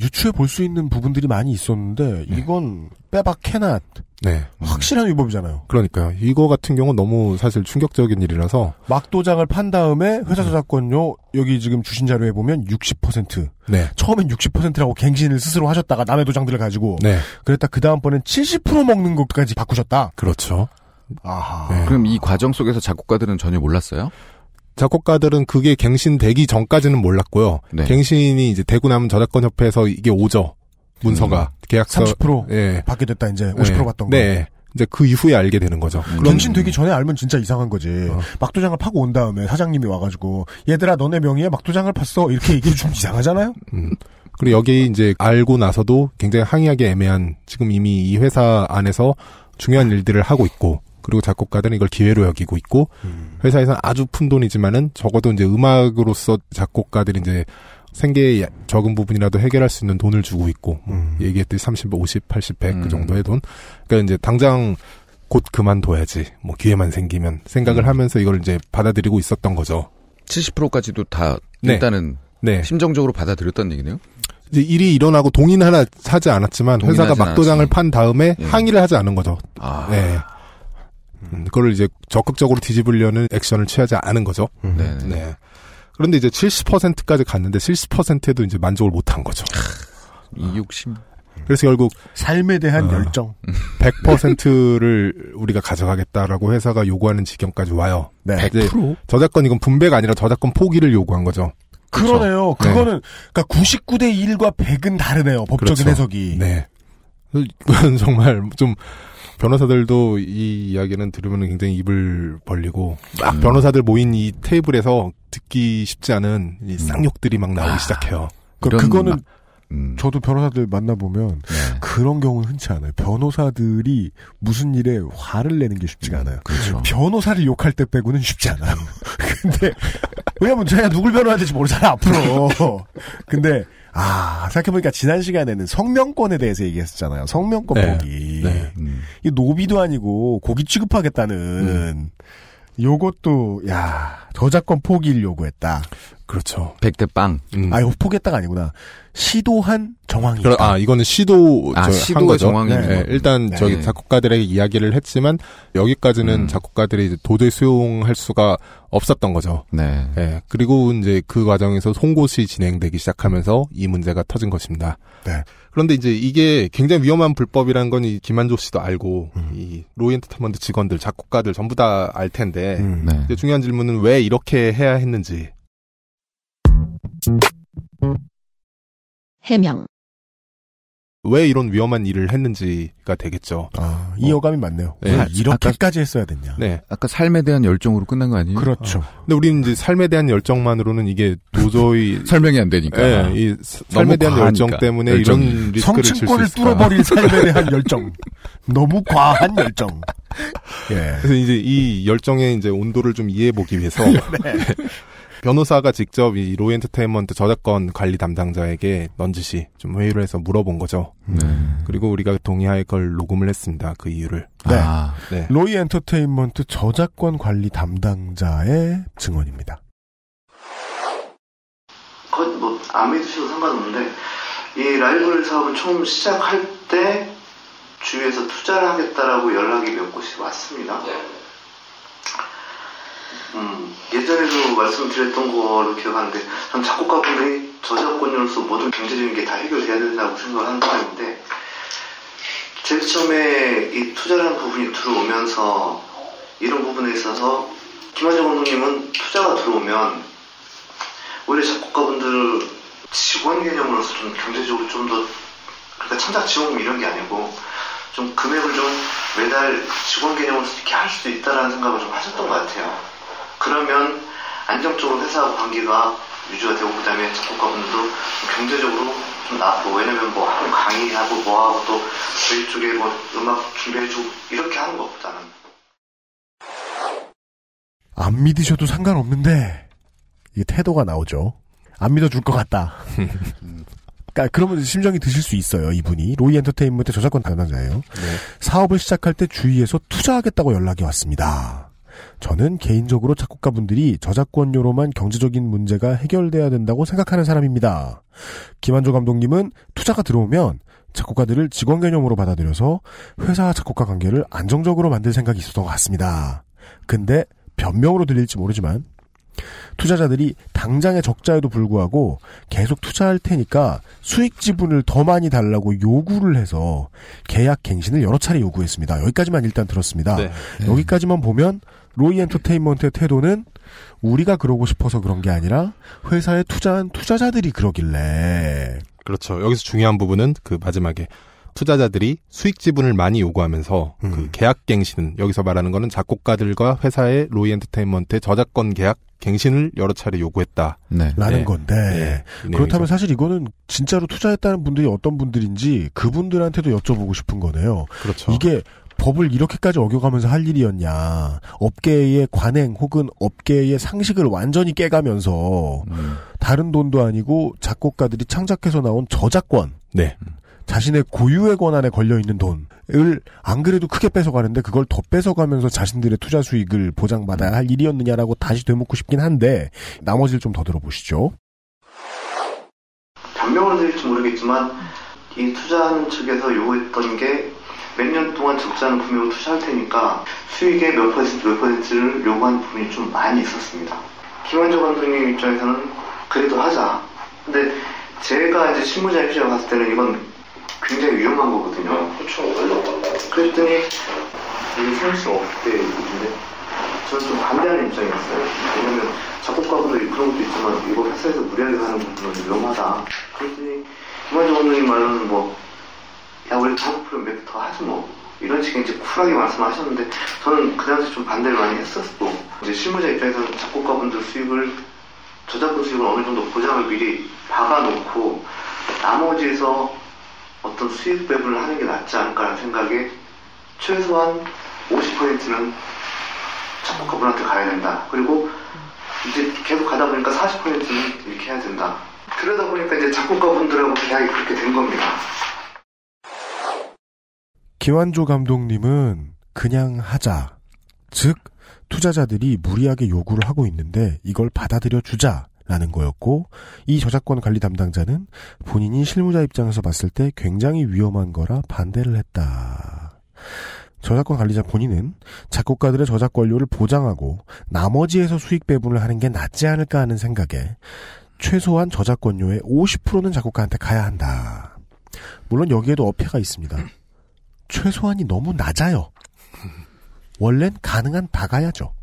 유추해 볼 수 있는 부분들이 많이 있었는데 이건 빼박 캐낫 네. 확실한 위법이잖아요. 그러니까요. 이거 같은 경우는 너무 사실 충격적인 일이라서. 막도장을 판 다음에 음. 회사 저작권료 여기 지금 주신 자료에 보면 60% 네. 처음엔 60%라고 갱신을 스스로 하셨다가 남의 도장들을 가지고 네. 그랬다 그 다음번엔 70% 먹는 것까지 바꾸셨다. 그렇죠. 아하. 네. 그럼 이 과정 속에서 작곡가들은 전혀 몰랐어요? 작곡가들은 그게 갱신되기 전까지는 몰랐고요. 네. 갱신이 이제 되고 나면 저작권 협회에서 이게 오죠. 문서가 계약서 30% 예. 받게 됐다 이제 50% 네. 받던 거. 네. 이제 그 이후에 알게 되는 거죠. 음. 갱신 되기 전에 알면 진짜 이상한 거지. 어. 막도장을 파고 온 다음에 사장님이 와가지고 얘들아 너네 명의에 막도장을 팠어 이렇게 얘기해 주면 이상하잖아요. 음. 그리고 여기 이제 알고 나서도 굉장히 항의하기 애매한 지금 이미 이 회사 안에서 중요한 일들을 하고 있고 그리고 작곡가들은 이걸 기회로 여기고 있고 회사에서는 아주 푼 돈이지만은 적어도 이제 음악으로서 작곡가들이 이제 생계의 적은 부분이라도 해결할 수 있는 돈을 주고 있고 뭐 음. 얘기했듯이 30, 50, 80, 100 음. 그 정도의 돈. 그러니까 이제 당장 곧 그만둬야지. 뭐 기회만 생기면 생각을 음. 하면서 이걸 이제 받아들이고 있었던 거죠. 70%까지도 다 네. 일단은 네. 심정적으로 받아들였다는 얘기네요. 이제 일이 일어나고 동의는 하나 하지 않았지만 회사가 막도장을 않았지만. 판 다음에 예. 항의를 하지 않은 거죠. 아, 네. 음, 그걸 이제 적극적으로 뒤집으려는 액션을 취하지 않은 거죠. 네. 네. 네. 그런데 이제 70%까지 갔는데 70%에도 이제 만족을 못한 거죠. 이 욕심. 그래서 결국 삶에 대한 어. 열정. 100%를 우리가 가져가겠다라고 회사가 요구하는 지경까지 와요. 네. 이제 저작권 이건 분배가 아니라 저작권 포기를 요구한 거죠. 그러네요. 네. 그거는 그러니까 99대 1과 100은 다르네요. 법적인 그렇죠. 해석이. 네. 이건 정말 좀 변호사들도 이 이야기는 들으면 굉장히 입을 벌리고 막 음. 변호사들 모인 이 테이블에서 듣기 쉽지 않은 이 쌍욕들이 막 나오기 아. 시작해요. 그, 이런 그거는 막- 음. 저도 변호사들 만나보면 네. 그런 경우는 흔치 않아요. 변호사들이 무슨 일에 화를 내는 게 쉽지가 않아요. 그렇죠. 변호사를 욕할 때 빼고는 쉽지 않아요. 근데 왜냐면 제가 누굴 변호해야 될지 모르잖아 앞으로. 근데 아 생각해보니까 지난 시간에는 성명권에 대해서 얘기했었잖아요. 성명권 네. 포기. 네. 음. 이 노비도 아니고 고기 취급하겠다는 요것도 야 저작권 포기를 요구했다. 그렇죠. 백대 빵. 음. 아 이거 포기했다가 아니구나. 시도한 정황이다. 그러- 아, 이거는 시도, 아, 저, 시도의 한 거죠. 정황이 네, 거군요. 일단 네. 저기 작곡가들에게 이야기를 했지만, 여기까지는 음. 작곡가들이 이제 도저히 수용할 수가 없었던 거죠. 네. 예, 그리고 이제 그 과정에서 송곳이 진행되기 시작하면서 이 문제가 터진 것입니다. 네. 그런데 이제 이게 굉장히 위험한 불법이라는 건 이 김한조 씨도 알고, 음. 이 로이 엔터테인먼트 직원들, 작곡가들 전부 다 알 텐데, 음. 네. 이제 중요한 질문은 왜 이렇게 해야 했는지. 해명, 왜 이런 위험한 일을 했는지가 되겠죠. 아, 이 어감이 맞네요. 네. 왜 아, 이렇게까지 했어야 됐냐. 네. 아까 삶에 대한 열정으로 끝난 거 아니에요? 그렇죠. 근데 우리는 이제 삶에 대한 열정만으로는 이게 도저히 설명이 안 되니까. 예, 이 사- 삶에 대한 과하니까. 열정 때문에 열정이. 이런 리스크를 성층권을? 뚫어버릴 삶에 대한 열정. 너무 과한 열정. 예. 그래서 이제 이 열정의 이제 온도를 좀 이해해 보기 위해서 변호사가 직접 이 로이 엔터테인먼트 저작권 관리 담당자에게 넌지시 좀 회의를 해서 물어본 거죠. 네. 그리고 우리가 동의하에 그걸 녹음을 했습니다. 그 이유를. 네. 아, 네. 로이 엔터테인먼트 저작권 관리 담당자의 증언입니다. 그건 뭐, 안 믿으셔도 상관없는데, 이 라이브러리 사업을 처음 시작할 때, 주위에서 투자를 하겠다라고 연락이 몇 곳이 왔습니다. 음, 예전에도 말씀드렸던 걸로 기억하는데, 전 작곡가분들이 저작권료로서 모든 경제적인 게 다 해결돼야 된다고 생각을 하는 사람인데, 제일 처음에 이 투자라는 부분이 들어오면서, 이런 부분에 있어서, 김한정 감독님은 투자가 들어오면, 오히려 작곡가분들 직원 개념으로서 좀 경제적으로 좀 더, 그러니까 천작 지원금 이런 게 아니고, 좀 금액을 좀 매달 직원 개념으로서 이렇게 할 수도 있다라는 생각을 좀 하셨던 것 같아요. 그러면 안정적으로 회사하고 관계가 유지가 되고, 그 다음에 작곡가분들도 좀 경제적으로 좀 나고, 왜냐면 뭐 하루 강의하고 뭐하고 또 저희 쪽에 뭐 음악 준비해주고 이렇게 하는 것보다는. 안 믿으셔도 상관없는데 이게 태도가 나오죠. 안 믿어줄 것 같다. 그러니까 그러면 심정이 드실 수 있어요. 이분이 로이 엔터테인먼트 저작권 담당자예요. 사업을 시작할 때 주위에서 투자하겠다고 연락이 왔습니다. 저는 개인적으로 작곡가분들이 저작권료로만 경제적인 문제가 해결돼야 된다고 생각하는 사람입니다. 김한조 감독님은 투자가 들어오면 작곡가들을 직원 개념으로 받아들여서 회사 작곡가 관계를 안정적으로 만들 생각이 있었던 것 같습니다. 근데 변명으로 들릴지 모르지만 투자자들이 당장의 적자에도 불구하고 계속 투자할 테니까 수익 지분을 더 많이 달라고 요구를 해서 계약 갱신을 여러 차례 요구했습니다. 여기까지만 일단 들었습니다. 네. 여기까지만 보면 로이 엔터테인먼트의 태도는 우리가 그러고 싶어서 그런 게 아니라 회사에 투자한 투자자들이 그러길래 그렇죠. 여기서 중요한 부분은 그 마지막에 투자자들이 수익 지분을 많이 요구하면서 음. 그 계약 갱신은 여기서 말하는 거는 작곡가들과 회사의 로이 엔터테인먼트의 저작권 계약 갱신을 여러 차례 요구했다. 네. 라는 네. 건데 네, 이 그렇다면. 사실 이거는 진짜로 투자했다는 분들이 어떤 분들인지 그분들한테도 여쭤보고 싶은 거네요. 그렇죠. 이게 법을 이렇게까지 어겨가면서 할 일이었냐. 업계의 관행 혹은 업계의 상식을 완전히 깨가면서 다른 돈도 아니고 작곡가들이 창작해서 나온 저작권. 네. 자신의 고유의 권한에 걸려 있는 돈을 안 그래도 크게 뺏어가는데 그걸 더 뺏어가면서 자신들의 투자 수익을 보장받아야 할 일이었느냐라고 다시 되묻고 싶긴 한데 나머지를 좀 더 들어보시죠. 변명을 드릴지 모르겠지만 이 투자하는 측에서 요구했던 게 몇 년 동안 적지 않은 금액을 투자할 테니까 수익의 몇 퍼센트 몇 퍼센트를 요구하는 부분이 좀 많이 있었습니다. 김한조 감독님 입장에서는 그래도 하자. 근데 제가 이제 실무자 입장에 봤을 때는 이건 굉장히 위험한 거거든요. 그렇죠. 그랬더니 이게 생수 없대 얘기인데 저는 좀 반대하는 입장이었어요. 왜냐면 작곡가분들이 그런 것도 있지만 이거 회사에서 무리하게 하는 부분은 위험하다. 그랬더니 김한조 감독님 말로는 뭐, 야, 우리 다음 프로 몇개더 하지 뭐. 이런 식의 이제 쿨하게 말씀하셨는데 저는 그 당시 좀 반대를 많이 했었고 이제 실무자 입장에서는 작곡가분들 수익을 저작권 수익을 어느 정도 보장을 미리 박아놓고 나머지에서 어떤 수익 배분을 하는 게 낫지 않을까라는 생각에 최소한 50%는 작곡가분한테 가야 된다. 그리고 이제 계속 가다 보니까 40%는 이렇게 해야 된다. 그러다 보니까 이제 작곡가분들하고 계약이 그렇게 된 겁니다. 김한조 감독님은 그냥 하자. 즉, 투자자들이 무리하게 요구를 하고 있는데 이걸 받아들여 주자 라는 거였고, 이 저작권 관리 담당자는 본인이 실무자 입장에서 봤을 때 굉장히 위험한 거라 반대를 했다. 저작권 관리자 본인은 작곡가들의 저작권료를 보장하고 나머지에서 수익 배분을 하는 게 낫지 않을까 하는 생각에 최소한 저작권료의 50%는 작곡가한테 가야 한다. 물론 여기에도 어폐가 있습니다. 최소한이 너무 낮아요. 원래는 가능한 다 가야죠.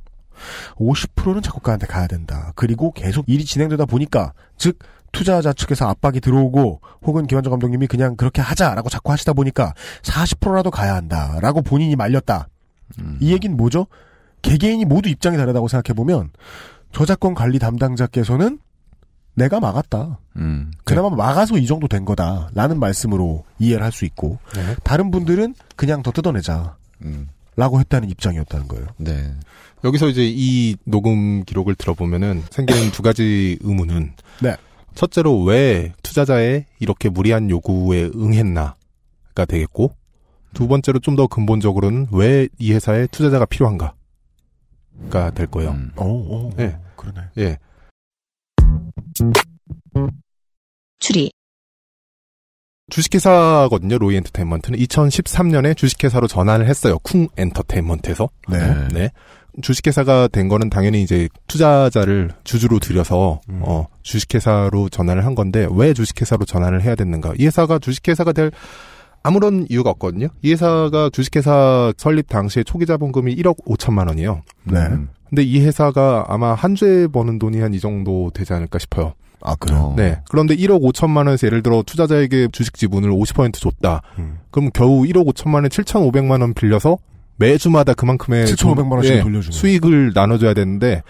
50%는 작곡가한테 가야 된다. 그리고 계속 일이 진행되다 보니까, 즉, 투자자 측에서 압박이 들어오고, 혹은 김한정 감독님이 그냥 그렇게 하자라고 자꾸 하시다 보니까, 40%라도 가야 한다. 라고 본인이 말렸다. 이 얘기는 뭐죠? 개개인이 모두 입장이 다르다고 생각해 보면, 저작권 관리 담당자께서는 내가 막았다. 음. 그나마 막아서 이 정도 된 거다. 라는 말씀으로 이해를 할 수 있고, 네. 다른 분들은 그냥 더 뜯어내자. 라고 했다는 입장이었다는 거예요. 네. 여기서 이제 이 녹음 기록을 들어보면은 생기는 두 가지 의문은 네. 첫째로 왜 투자자의 이렇게 무리한 요구에 응했나가 되겠고 두 번째로 좀 더 근본적으로는 왜 이 회사에 투자자가 필요한가가 될 거예요. 오, 오, 예. 그러네. 예. 추리, 주식회사거든요. 로이 엔터테인먼트는 2013년에 주식회사로 전환을 했어요. 쿵 엔터테인먼트에서. 네. 주식회사가 된 거는 당연히 이제 투자자를 주주로 들여서 음. 어, 주식회사로 전환을 한 건데 왜 주식회사로 전환을 해야 됐는가? 이 회사가 주식회사가 될 아무런 이유가 없거든요. 이 회사가 주식회사 설립 당시에 초기 자본금이 1억 5천만 원이에요. 네. 근데 이 회사가 아마 한 주에 버는 돈이 한 이 정도 되지 않을까 싶어요. 아, 그래요? 네. 그런데 1억 5천만 원에서 예를 들어 투자자에게 주식 지분을 50% 줬다. 음. 그럼 겨우 1억 5천만 원에 7,500만 원 빌려서 매주마다 그만큼의 7,500만 원씩 예, 돌려주는. 수익을 나눠줘야 되는데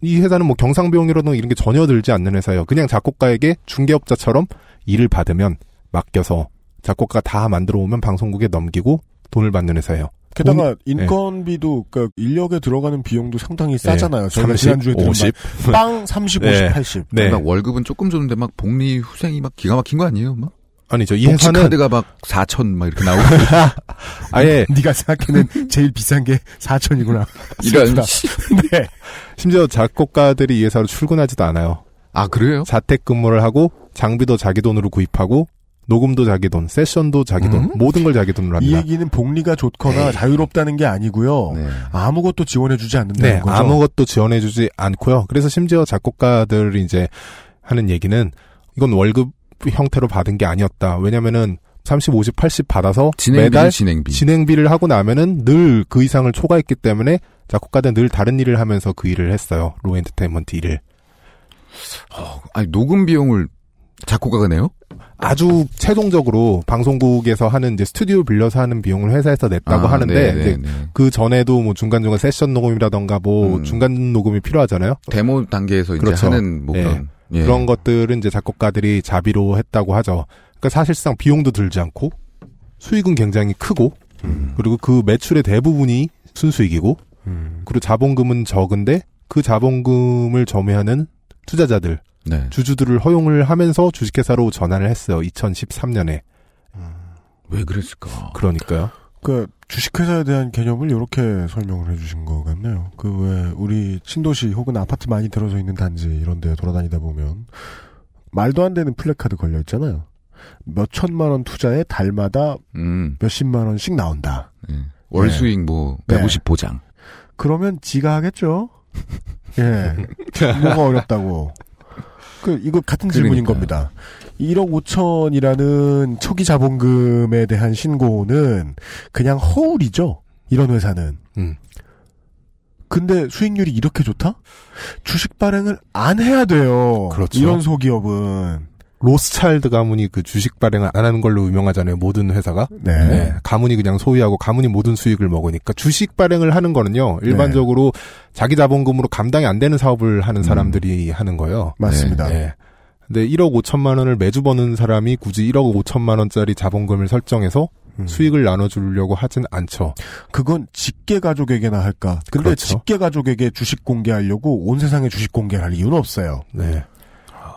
이 회사는 뭐 경상비용이라든가 이런 게 전혀 들지 않는 회사예요. 그냥 작곡가에게 중개업자처럼 일을 받으면 맡겨서 작곡가 다 만들어 오면 방송국에 넘기고 돈을 받는 회사예요. 게다가 돈- 인건비도 그러니까 인력에 들어가는 비용도 상당히 싸잖아요. 네. 저희가 30, 지난주에 들은 50. 막빵 30, 50, 네. 80. 네. 막 월급은 조금 줬는데 막 복리 후생이 막 기가 막힌 거 아니에요? 막 아니죠. 이 회사는 카드가 막 4천 막 이렇게 나오고 아예 네가 생각하는 제일 비싼 게 4천이구나. 이런 네. 심지어 작곡가들이 이 회사로 출근하지도 않아요. 아 그래요? 자택 근무를 하고 장비도 자기 돈으로 구입하고 녹음도 자기 돈, 세션도 자기 돈, 음? 모든 걸 자기 돈으로 이 합니다. 얘기는 복리가 좋거나 자유롭다는 게 아니고요. 네. 아무것도 지원해주지 않는다는 네, 거죠. 아무것도 지원해주지 않고요. 그래서 심지어 작곡가들이 이제 하는 얘기는 이건 월급 형태로 받은 게 아니었다. 왜냐면은 30, 50, 80 받아서 진행비 매달 진행비. 진행비를 하고 나면은 늘 그 이상을 초과했기 때문에 작곡가들은 늘 다른 일을 하면서 그 일을 했어요. 로 엔터테인먼트 일을. 아니 녹음 비용을 작곡가가 내요? 아주 최종적으로 방송국에서 하는 이제 스튜디오 빌려서 하는 비용을 회사에서 냈다고 아, 하는데 네, 네, 네. 그 전에도 뭐 중간 중간 세션 녹음이라던가 뭐 음. 중간 녹음이 필요하잖아요. 데모 단계에서 이제 그렇죠. 하는 뭐 예. 그런 예. 그런 것들은 이제 작곡가들이 자비로 했다고 하죠. 그러니까 사실상 비용도 들지 않고 수익은 굉장히 크고 그리고 그 매출의 대부분이 순수익이고 음. 그리고 자본금은 적은데 그 자본금을 점유하는 투자자들 네. 주주들을 허용을 하면서 주식회사로 전환을 했어요. 2013년에. 왜 그랬을까? 그러니까요. 그 주식회사에 대한 개념을 이렇게 설명을 해주신 것 같네요. 그 왜 우리 신도시 혹은 아파트 많이 들어서 있는 단지 이런 데 돌아다니다 보면 말도 안 되는 플래카드 걸려 있잖아요. 몇 천만 원 투자에 달마다 음. 몇십만 원씩 나온다. 월 네. 수익 뭐 네. 150 보장. 그러면 지가 하겠죠. 예. 뭐가 어렵다고. 그 이거 같은 질문인 그러니까요. 겁니다. 1억 5천이라는 초기 자본금에 대한 신고는 그냥 허울이죠. 이런 회사는. 음. 근데 수익률이 이렇게 좋다? 주식 발행을 안 해야 돼요. 그렇죠. 이런 소기업은. 로스차일드 가문이 그 주식 발행을 안 하는 걸로 유명하잖아요. 모든 회사가. 네. 가문이 그냥 소유하고 가문이 모든 수익을 먹으니까 주식 발행을 하는 거는요. 네. 일반적으로 자기 자본금으로 감당이 안 되는 사업을 하는 사람들이 하는 거예요. 맞습니다. 네. 근데 1억 5천만 원을 매주 버는 사람이 굳이 1억 5천만 원짜리 자본금을 설정해서 음. 수익을 나눠주려고 하진 않죠. 그건 직계 가족에게나 할까? 근데 그렇죠. 직계 가족에게 주식 공개하려고 온 세상에 주식 공개를 할 이유는 없어요. 네.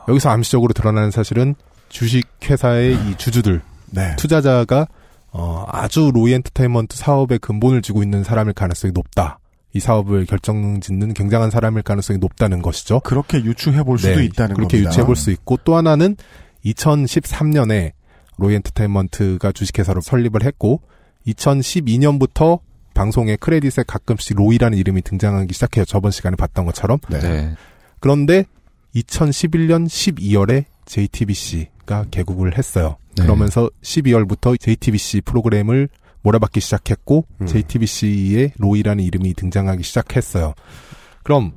여기서 암시적으로 드러나는 사실은 주식 회사의 이 주주들, 네. 투자자가 어, 아주 로이 엔터테인먼트 사업에 근본을 쥐고 있는 사람일 가능성이 높다. 이 사업을 결정짓는 굉장한 사람일 가능성이 높다는 것이죠. 그렇게 유추해 볼 수도 있다는 그렇게 겁니다. 유추해 볼 수 있고 또 하나는 2013년에 로이 엔터테인먼트가 주식회사로 설립을 했고 2012년부터 방송에 크레딧에 가끔씩 로이라는 이름이 등장하기 시작해요. 저번 시간에 봤던 것처럼. 네. 그런데 2011년 12월에 JTBC가 개국을 했어요. 네. 그러면서 12월부터 JTBC 프로그램을 몰아받기 시작했고 음. JTBC에 로이라는 이름이 등장하기 시작했어요. 그럼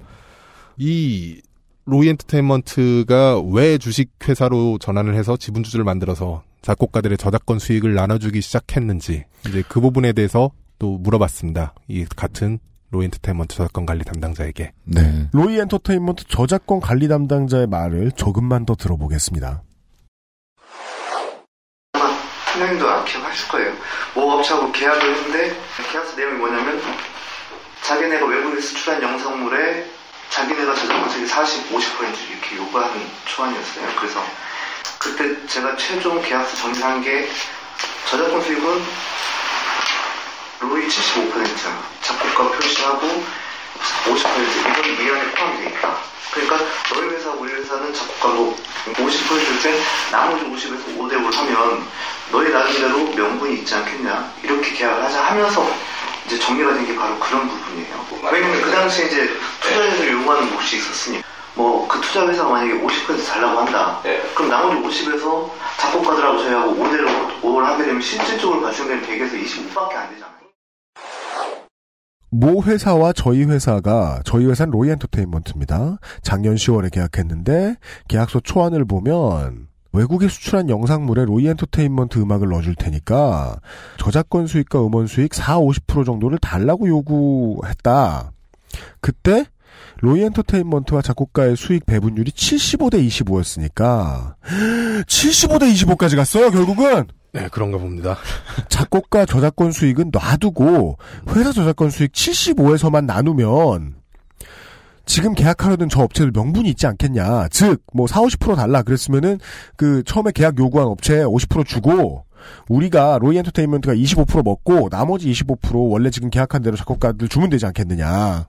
이 로이 엔터테인먼트가 왜 주식회사로 전환을 해서 지분주주를 만들어서 작곡가들의 저작권 수익을 나눠주기 시작했는지 이제 그 부분에 대해서 또 물어봤습니다. 이 같은 로이 엔터테인먼트 저작권 관리 담당자에게. 네. 로이 엔터테인먼트 저작권 관리 담당자의 말을 조금만 더 들어보겠습니다. 팀장님도 안 기억하실 거예요. 뭐 업체하고 계약을 했는데 계약서 내용이 뭐냐면 자기네가 외국에 수출한 영상물에 자기네가 저작권 수익 40, 50% 이렇게 요구하는 초안이었어요. 그래서 그때 제가 최종 계약서 정리한 게 저작권 수익은 로이 75% 작곡가 표시하고 50% 이건 이 안에 포함되어 있다. 그러니까 너희 회사 우리 회사는 작곡가로 50%때 나머지 50에서 5대5를 하면 너희 나름대로 명분이 있지 않겠냐 이렇게 계약을 하자 하면서 이제 정리가 된 게 바로 그런 부분이에요. 왜냐면 그 당시에 이제 투자자들이 요구하는 몫이 있었으니 뭐 그 투자 회사가 만약에 50% 달라고 한다. 그럼 나머지 50에서 작곡가들하고 저희하고 5대로 5를 하게 되면 실질적으로 발생되는 100에서 25밖에 안 되잖아요. 모 회사와 저희 회사가 저희 회사는 로이 엔터테인먼트입니다. 작년 10월에 계약했는데 계약서 초안을 보면 외국에 수출한 영상물에 로이 엔터테인먼트 음악을 넣어줄 테니까 저작권 수익과 음원 수익 4, 50% 정도를 달라고 요구했다. 그때 로이 엔터테인먼트와 작곡가의 수익 배분율이 75대 25였으니까 75대 25까지 갔어요 결국은. 네, 그런가 봅니다. 작곡가 저작권 수익은 놔두고 회사 저작권 수익 75에서만 나누면 지금 계약하려던 저 업체들 명분이 있지 않겠냐. 즉, 뭐 4, 50% 달라 그랬으면은 그 처음에 계약 요구한 업체에 50% 주고 우리가 로이 엔터테인먼트가 25% 먹고 나머지 25% 원래 지금 계약한 대로 작곡가들 주면 되지 않겠느냐.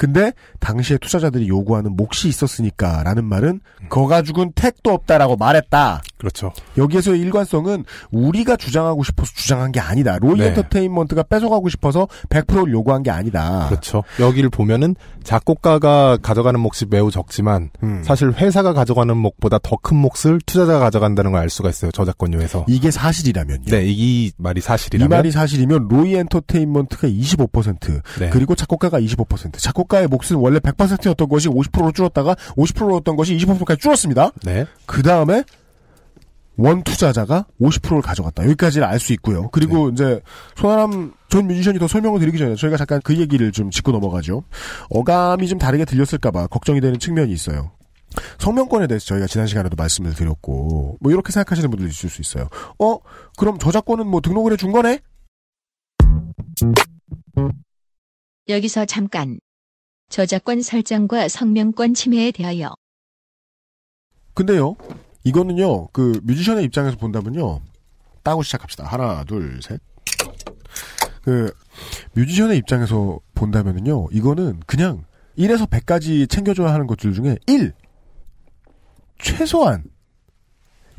근데 당시에 투자자들이 요구하는 몫이 있었으니까라는 말은 거 가지고는 택도 없다라고 말했다. 그렇죠. 여기에서의 일관성은 우리가 주장하고 싶어서 주장한 게 아니다. 로이 네. 엔터테인먼트가 뺏어가고 싶어서 100%를 요구한 게 아니다. 그렇죠. 여기를 보면은 작곡가가 가져가는 몫이 매우 적지만 음. 사실 회사가 가져가는 몫보다 더 큰 몫을 투자자가 가져간다는 걸 알 수가 있어요. 저작권료에서. 이게 사실이라면요. 네, 이 말이 이 사실이라면 말이 사실이면 로이 엔터테인먼트가 25% 네. 그리고 작곡가가 25% 작곡 가의 몫은 원래 100%였던 것이 50%로 줄었다가 50%였던 것이 25%까지 줄었습니다. 네. 그 다음에 원 투자자가 50%를 가져갔다. 여기까지를 알수 있고요. 그리고 네. 이제 손아람 전 뮤지션이 더 설명을 드리기 전에 저희가 잠깐 그 얘기를 좀 짚고 넘어가죠. 어감이 좀 다르게 들렸을까봐 걱정이 되는 측면이 있어요. 성명권에 대해서 저희가 지난 시간에도 말씀을 드렸고 뭐 이렇게 생각하시는 분들 있을 수 있어요. 어 그럼 저작권은 뭐 등록을 해 준 거네? 여기서 잠깐. 저작권 설정과 성명권 침해에 대하여 근데요, 이거는요, 그 뮤지션의 입장에서 본다면요, 따고 시작합시다. 하나, 둘, 셋. 그 뮤지션의 입장에서 본다면은요, 이거는 그냥 1에서 100까지 챙겨줘야 하는 것들 중에 1. 최소한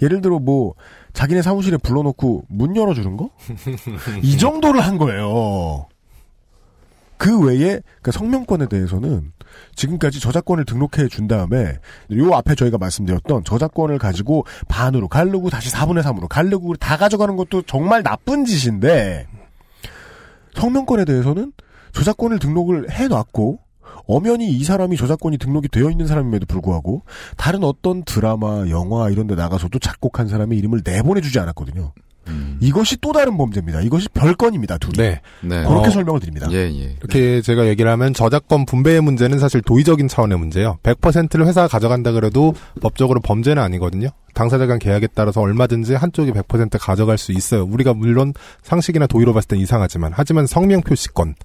예를 들어 뭐 자기네 사무실에 불러놓고 문 열어주는 거? 이 정도를 한 거예요. 그 외에 그 성명권에 대해서는 지금까지 저작권을 등록해 준 다음에 요 앞에 저희가 말씀드렸던 저작권을 가지고 반으로 갈르고 다시 4분의 3으로 갈르고 다 가져가는 것도 정말 나쁜 짓인데 성명권에 대해서는 저작권을 등록을 해놨고 엄연히 이 사람이 저작권이 등록이 되어 있는 사람임에도 불구하고 다른 어떤 드라마, 영화 이런 데 나가서도 작곡한 사람의 이름을 내보내주지 않았거든요. 이것이 또 다른 범죄입니다. 이것이 별건입니다. 둘이. 네. 네. 그렇게 어, 설명을 드립니다. 예, 예. 이렇게 제가 얘기를 하면 저작권 분배의 문제는 사실 도의적인 차원의 문제예요. 100%를 회사가 가져간다 그래도 법적으로 범죄는 아니거든요. 당사자 간 계약에 따라서 얼마든지 한쪽이 100% 가져갈 수 있어요. 우리가 물론 상식이나 도의로 봤을 땐 이상하지만 하지만 성명 표시권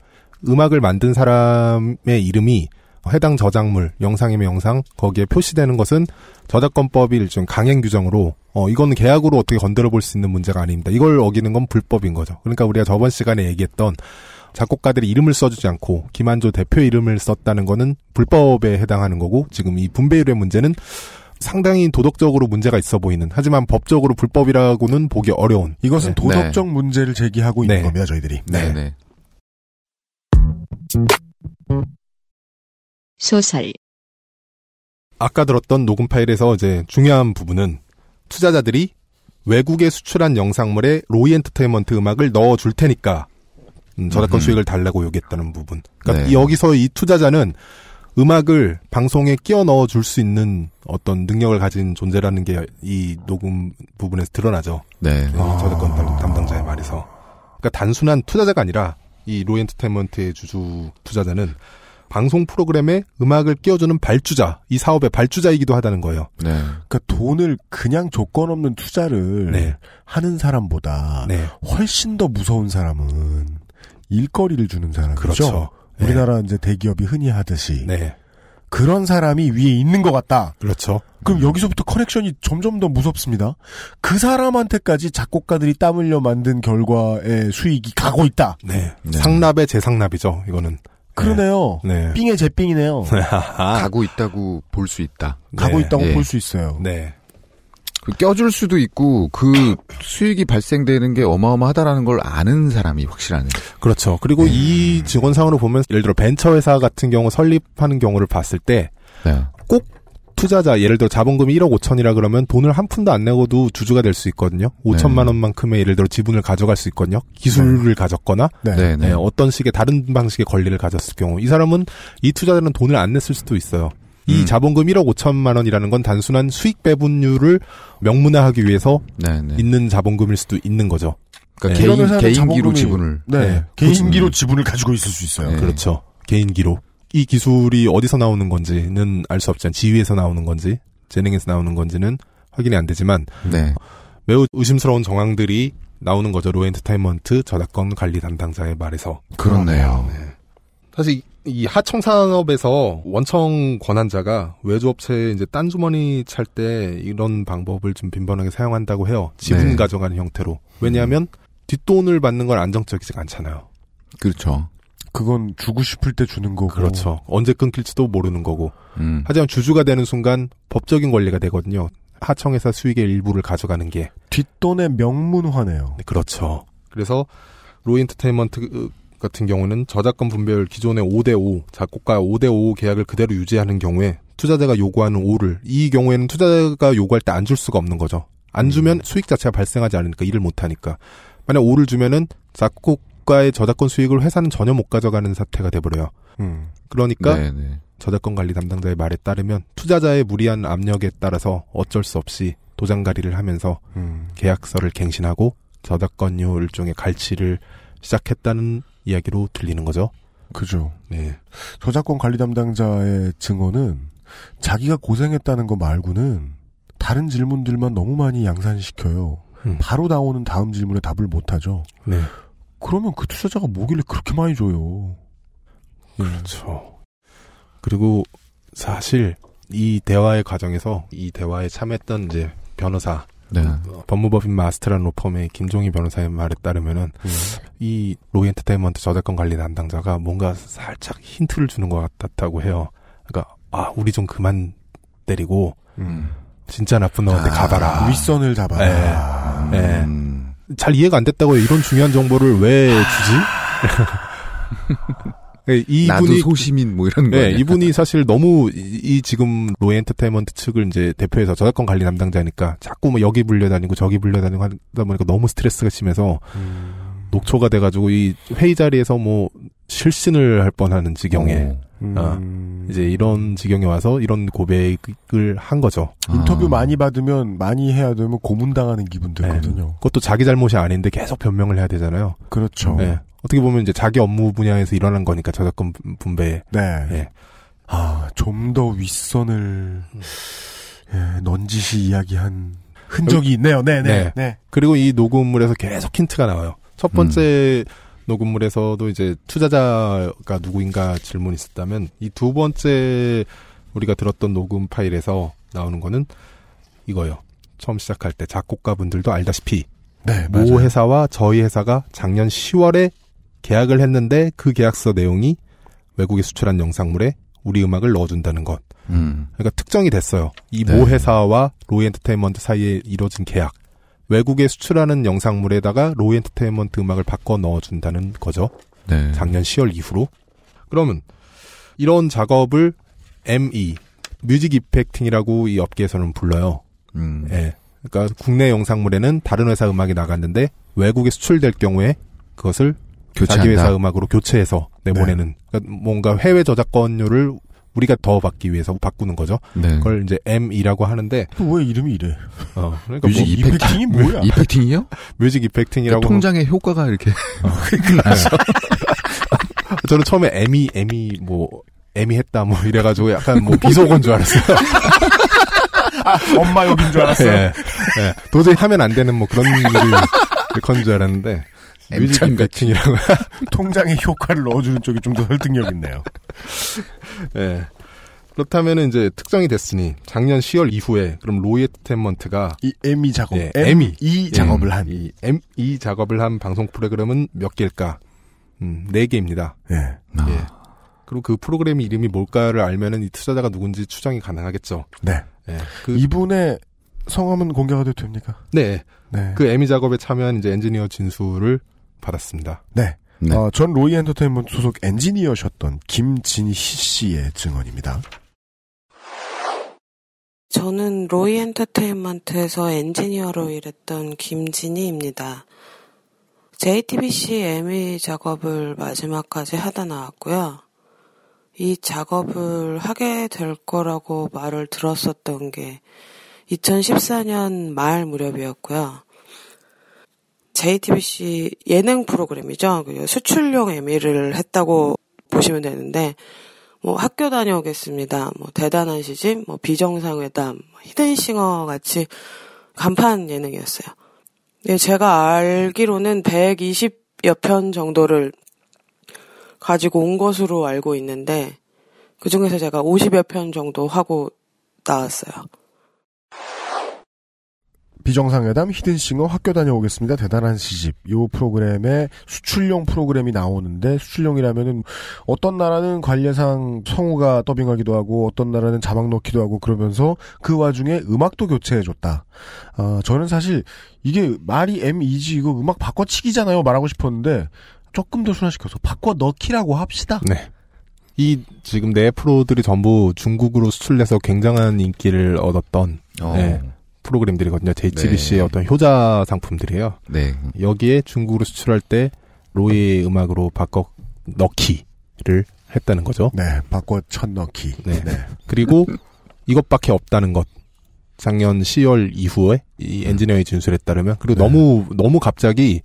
음악을 만든 사람의 이름이 해당 저작물, 영상이면 영상 거기에 표시되는 것은 저작권법이 일종 강행 규정으로 어 이거는 계약으로 어떻게 건드려 볼 수 있는 문제가 아닙니다. 이걸 어기는 건 불법인 거죠. 그러니까 우리가 저번 시간에 얘기했던 작곡가들이 이름을 써주지 않고 김한조 대표 이름을 썼다는 거는 불법에 해당하는 거고 지금 이 분배율의 문제는 상당히 도덕적으로 문제가 있어 보이는 하지만 법적으로 불법이라고는 보기 어려운 이것은 네. 도덕적 문제를 제기하고 있는 네. 겁니다. 저희들이. 네, 네. 소설 아까 들었던 녹음 파일에서 이제 중요한 부분은 투자자들이 외국에 수출한 영상물에 로이 엔터테인먼트 음악을 넣어 줄 테니까 음, 저작권 음흠. 수익을 달라고 요구했다는 부분. 그러니까 네. 여기서 이 투자자는 음악을 방송에 끼워 넣어 줄 수 있는 어떤 능력을 가진 존재라는 게 이 녹음 부분에서 드러나죠. 네. 어, 저작권 담- 담당자의 말에서. 그러니까 단순한 투자자가 아니라 이 로이 엔터테인먼트의 주주 투자자는 방송 프로그램에 음악을 끼워주는 발주자, 이 사업의 발주자이기도 하다는 거예요. 네. 그러니까 돈을 그냥 조건 없는 투자를 네. 하는 사람보다 네. 훨씬 더 무서운 사람은 일거리를 주는 사람이죠. 그렇죠. 네. 우리나라 이제 대기업이 흔히 하듯이 네. 그런 사람이 위에 있는 것 같다. 그렇죠. 그럼 여기서부터 커넥션이 점점 더 무섭습니다. 그 사람한테까지 작곡가들이 땀 흘려 만든 결과의 수익이 가고 있다. 네. 네. 상납의 재상납이죠, 이거는. 그러네요. 네. 삥의 제삥이네요. 가고 있다고 볼 수 있다. 가고 네. 있다고 예. 볼수 있어요. 네. 그 껴줄 수도 있고 그 수익이 발생되는 게 어마어마하다라는 걸 아는 사람이 확실하네. 그렇죠. 그리고 이 직원 상으로 보면 예를 들어 벤처 회사 같은 경우 설립하는 경우를 봤을 때 네. 꼭 투자자 예를 들어 자본금이 1억 5천이라 그러면 돈을 한 푼도 안 내고도 주주가 될 수 있거든요. 5천만 원만큼의 예를 들어 지분을 가져갈 수 있거든요. 기술을 가졌거나 네. 네, 네. 네, 어떤 식의 다른 방식의 권리를 가졌을 경우 이 사람은 이 투자자는 돈을 안 냈을 수도 있어요. 이 음. 자본금 1억 5천만 원이라는 건 단순한 수익 배분율을 명문화하기 위해서 네, 네. 있는 자본금일 수도 있는 거죠. 그러니까 네. 개인, 개인기로 자본금이- 지분을. 네. 네. 개인기로 지분을 가지고 있을 수 있어요. 네. 그렇죠. 개인기로. 이 기술이 어디서 나오는 건지는 알 수 없지만 지위에서 나오는 건지 재능에서 나오는 건지는 확인이 안 되지만 네. 매우 의심스러운 정황들이 나오는 거죠. 로 엔터테인먼트 저작권 관리 담당자의 말에서. 그렇네요. 사실 이- 이 하청 산업에서 원청 권한자가 외주업체에 이제 딴 주머니 찰 때 이런 방법을 좀 빈번하게 사용한다고 해요. 지분 네. 가져가는 형태로. 왜냐하면 뒷돈을 받는 건 안정적이지 가 않잖아요. 그렇죠. 그건 주고 싶을 때 주는 거고. 그렇죠. 언제 끊길지도 모르는 거고. 음. 하지만 주주가 되는 순간 법적인 권리가 되거든요. 하청회사 수익의 일부를 가져가는 게. 뒷돈의 명문화네요. 네, 그렇죠. 그래서 로이 엔터테인먼트 같은 경우는 저작권 분배율 기존의 5대5 작곡가 5대5 계약을 그대로 유지하는 경우에 투자자가 요구하는 5를 이 경우에는 투자자가 요구할 때 안 줄 수가 없는 거죠. 안 주면 수익 자체가 발생하지 않으니까 일을 못 하니까. 만약 5를 주면은 작곡 가의 저작권 수익을 회사는 전혀 못 가져가는 사태가 돼버려요. 음. 그러니까 네, 네. 저작권 관리 담당자의 말에 따르면 투자자의 무리한 압력에 따라서 어쩔 수 없이 도장가리를 하면서 음. 계약서를 갱신하고 저작권료 일종의 갈취를 시작했다는 이야기로 들리는 거죠. 그죠. 네. 저작권 관리 담당자의 증언은 자기가 고생했다는 거 말고는 다른 질문들만 너무 많이 양산시켜요. 음. 바로 나오는 다음 질문에 답을 못하죠. 네. 그러면 그 투자자가 뭐길래 그렇게 많이 줘요? 그렇죠. 그리고 사실 이 대화의 과정에서 이 대화에 참여했던 이제 변호사 네. 어, 법무법인 마스터란 로펌의 김종희 변호사의 말에 따르면은 이 로이 엔터테인먼트 저작권 관리 담당자가 뭔가 살짝 힌트를 주는 것 같았다고 해요. 그러니까 아 우리 좀 그만 때리고 진짜 나쁜 놈한테 가봐라. 윗선을 잡아라. 예. 예. 잘 이해가 안 됐다고요. 이런 중요한 정보를 왜 주지? 예, 이분이 나도 소시민 뭐 이런 거. 네, 이분이 사실 너무 이, 이 지금 로이 엔터테인먼트 측을 이제 대표해서 저작권 관리 담당자니까 자꾸 뭐 여기 불려다니고 저기 불려다니고 하다 보니까 너무 스트레스가 심해서 녹초가 돼가지고 이 회의 자리에서 뭐 실신을 할 뻔하는 지경에 어, 이제 이런 지경에 와서 이런 고백을 한 거죠. 인터뷰 많이 받으면 많이 해야 되면 고문당하는 기분 들거든요. 그것도 자기 잘못이 아닌데 계속 변명을 해야 되잖아요. 그렇죠. 네. 어떻게 보면 이제 자기 업무 분야에서 일어난 거니까 저작권 분배. 네. 예. 아, 좀 더 윗선을 예, 넌지시 이야기한 흔적이 있네요. 네, 네. 네. 그리고 이 녹음물에서 계속 힌트가 나와요. 첫 번째 녹음물에서도 이제 투자자가 누구인가 질문이 있었다면 이 두 번째 우리가 들었던 녹음 파일에서 나오는 거는 이거요. 처음 시작할 때 작곡가 분들도 알다시피 네, 모 맞아요. 회사와 저희 회사가 작년 10월에 계약을 했는데 그 계약서 내용이 외국에 수출한 영상물에 우리 음악을 넣어준다는 것. 음. 그러니까 특정이 됐어요. 이 네. 모 회사와 로이 엔터테인먼트 사이에 이루어진 계약. 외국에 수출하는 영상물에다가 로이 엔터테인먼트 음악을 바꿔 넣어준다는 거죠. 네. 작년 10월 이후로. 그러면 이런 작업을 ME, 뮤직 이펙팅이라고 이 업계에서는 불러요. 음. 예. 그러니까 국내 영상물에는 다른 회사 음악이 나갔는데 외국에 수출될 경우에 그것을 교체한다. 자기 회사 음악으로 교체해서 내보내는 그러니까 뭔가 해외 저작권료를 우리가 더 받기 위해서 바꾸는 거죠. 네. 그걸 이제 M이라고 하는데 왜 이름이 이래? 어, 그러니까 뮤직 뭐 이펙팅? 뭐야? 이펙팅이요? 뮤직 이펙팅이라고 그러니까 통장의 효과가 이렇게. 저는 처음에 M이 M이 뭐 M이 했다 뭐 이래가지고 약간 뭐 비속어인 줄 알았어요. 아, 엄마 욕인 줄 알았어요. 예, 예. 도저히 하면 안 되는 뭐 그런 일이 건줄 알았는데 M참 이펙팅이라고 통장에 효과를 넣어주는 쪽이 좀 더 설득력 있네요. 예. 그렇다면 이제 특정이 됐으니 작년 10월 이후에 그럼 로이 엔터테인먼트가 이 ME 작업, 예, M, M이 이 작업을 한. 이 M 이 작업을 한 방송 프로그램은 몇 개일까? 음, 네 개입니다. 예. 예. 그리고 그 프로그램 이름이 뭘까를 알면은 이 투자자가 누군지 추정이 가능하겠죠. 네. 예. 그 이분의 성함은 공개가 돼도 됩니까? 네. 네. 그 에미 작업에 참여한 이제 엔지니어 진수를 받았습니다. 네. 네. 어, 전 로이 엔터테인먼트 소속 엔지니어셨던 김진희 씨의 증언입니다. 저는 로이 엔터테인먼트에서 엔지니어로 일했던 김진희입니다. JTBC ME 작업을 마지막까지 하다 나왔고요. 이 작업을 하게 될 거라고 말을 들었었던 게 2014년 말 무렵이었고요. JTBC 예능 프로그램이죠. 그 수출용 에미를 했다고 보시면 되는데, 뭐 학교 다녀오겠습니다. 뭐 대단한 시집, 뭐 비정상회담, 뭐 히든싱어 같이 간판 예능이었어요. 네, 제가 알기로는 120여 편 정도를 가지고 온 것으로 알고 있는데, 그 중에서 제가 50여 편 정도 하고 나왔어요. 비정상회담, 히든싱어, 학교 다녀오겠습니다. 대단한 시집. 요 프로그램에 수출용 프로그램이 나오는데, 수출용이라면은 어떤 나라는 관례상 성우가 더빙하기도 하고, 어떤 나라는 자막 넣기도 하고 그러면서 그 와중에 음악도 교체해줬다. 어, 저는 사실 이게 말이 M2G 이거 음악 바꿔치기잖아요. 말하고 싶었는데, 조금 더 순화시켜서 바꿔 넣기라고 합시다. 네. 이 지금 네 프로들이 전부 중국으로 수출돼서 굉장한 인기를 얻었던 어. 네, 프로그램들이거든요. JTBC의 네. 어떤 효자 상품들이에요. 네. 여기에 중국으로 수출할 때 로이의 음악으로 바꿔 넣기를 했다는 거죠. 네, 바꿔 천 넣기. 네. 그리고 이것밖에 없다는 것. 작년 10월 이후에 이 엔지니어의 진술에 따르면 그리고 너무 너무 갑자기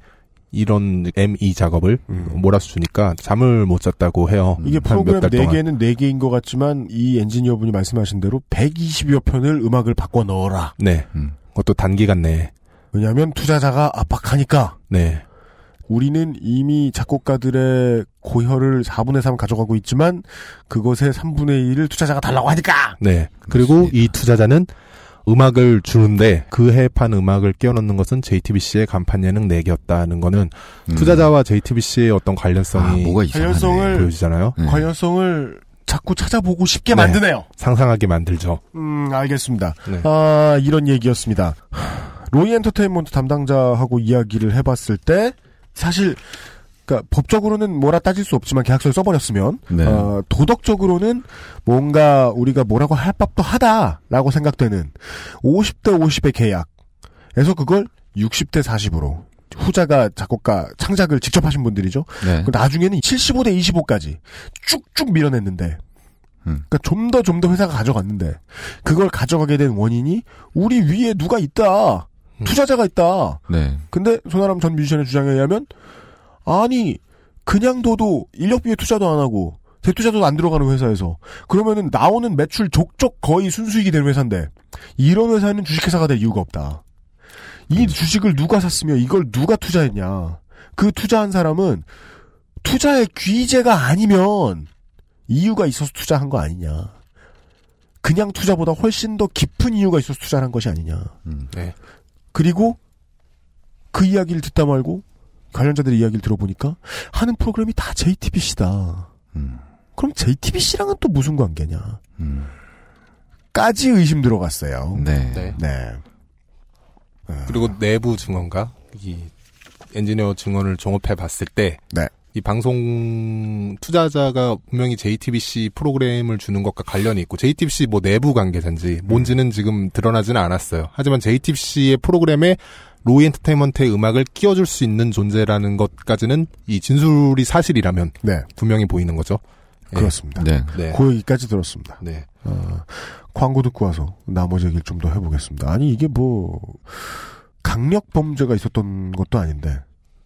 이런 M2 작업을 몰아서 주니까 잠을 못 잤다고 해요. 이게 한 프로그램 몇달 동안. 4개는 4개인 것 같지만 이 엔지니어분이 말씀하신 대로 120여 편을 음악을 바꿔 넣어라. 네. 그것도 단기간 내에. 왜냐하면 투자자가 압박하니까. 네. 우리는 이미 작곡가들의 고혈을 4분의 3 가져가고 있지만 그것의 3분의 1을 투자자가 달라고 하니까. 네. 그리고 이 투자자는 음악을 주는데 그 해판 음악을 끼워넣는 것은 JTBC의 간판 예능 내기였다는 거는 투자자와 JTBC의 어떤 관련성이 관련성을 보여지잖아요. 관련성을 자꾸 찾아보고 싶게 네. 만드네요. 상상하게 만들죠. 음, 알겠습니다. 네. 아, 이런 얘기였습니다. 로이 엔터테인먼트 담당자하고 이야기를 해봤을 때, 사실, 그니까, 법적으로는 뭐라 따질 수 없지만 계약서를 써버렸으면, 네. 어, 도덕적으로는 뭔가 우리가 뭐라고 할 법도 하다라고 생각되는 50대 50의 계약에서 그걸 60대 40으로, 후자가 작곡가 창작을 직접 하신 분들이죠. 네. 그 나중에는 75대 25까지 쭉쭉 밀어냈는데, 그러니까 좀 더 좀 더 회사가 가져갔는데 그걸 가져가게 된 원인이 우리 위에 누가 있다 투자자가 있다. 네. 근데 손아람 전 뮤지션의 주장에 의하면 아니 그냥 둬도 인력비에 투자도 안 하고 대투자도 안 들어가는 회사에서 그러면은 나오는 매출 족족 거의 순수익이 되는 회사인데 이런 회사는 주식회사가 될 이유가 없다. 이 주식을 누가 샀으며 이걸 누가 투자했냐. 그 투자한 사람은 투자의 귀재가 아니면 이유가 있어서 투자한 거 아니냐. 그냥 투자보다 훨씬 더 깊은 이유가 있어서 투자한 것이 아니냐. 네. 그리고 그 이야기를 듣다 말고 관련자들의 이야기를 들어보니까 하는 프로그램이 다 JTBC다. 그럼 JTBC랑은 또 무슨 관계냐? 까지 의심 들어갔어요. 네. 네. 네. 그리고 내부 증언과 이 엔지니어 증언을 종합해 봤을 때, 네. 이 방송 투자자가 분명히 JTBC 프로그램을 주는 것과 관련이 있고 JTBC 뭐 내부 관계자인지 뭔지는 지금 드러나지는 않았어요. 하지만 JTBC의 프로그램에 로이 엔터테인먼트의 음악을 끼워줄 수 있는 존재라는 것까지는 이 진술이 사실이라면 네. 분명히 보이는 거죠. 예. 그렇습니다. 네. 네. 그 얘기까지 들었습니다. 네. 어, 광고 듣고 와서 나머지 얘기를 좀 더 해보겠습니다. 아니 이게 뭐 강력 범죄가 있었던 것도 아닌데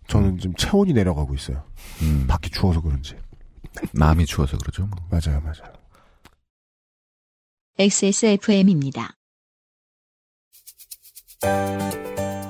저는 지금 체온이 내려가고 있어요. 음. 밖이 추워서 그런지. 마음이 추워서 그러죠. 뭐. 맞아요, 맞아요. XSFM입니다.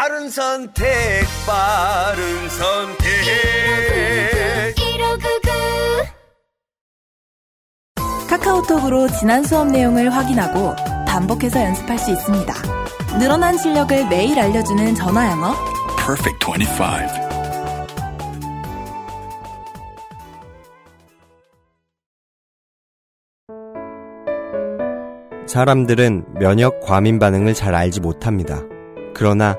바른 선택, 빠른 선택. 1599 카카오톡으로 지난 수업 내용을 확인하고 반복해서 연습할 수 있습니다. 늘어난 실력을 매일 알려주는 전화 영어. Perfect 25. 사람들은 면역 과민 반응을 잘 알지 못합니다. 그러나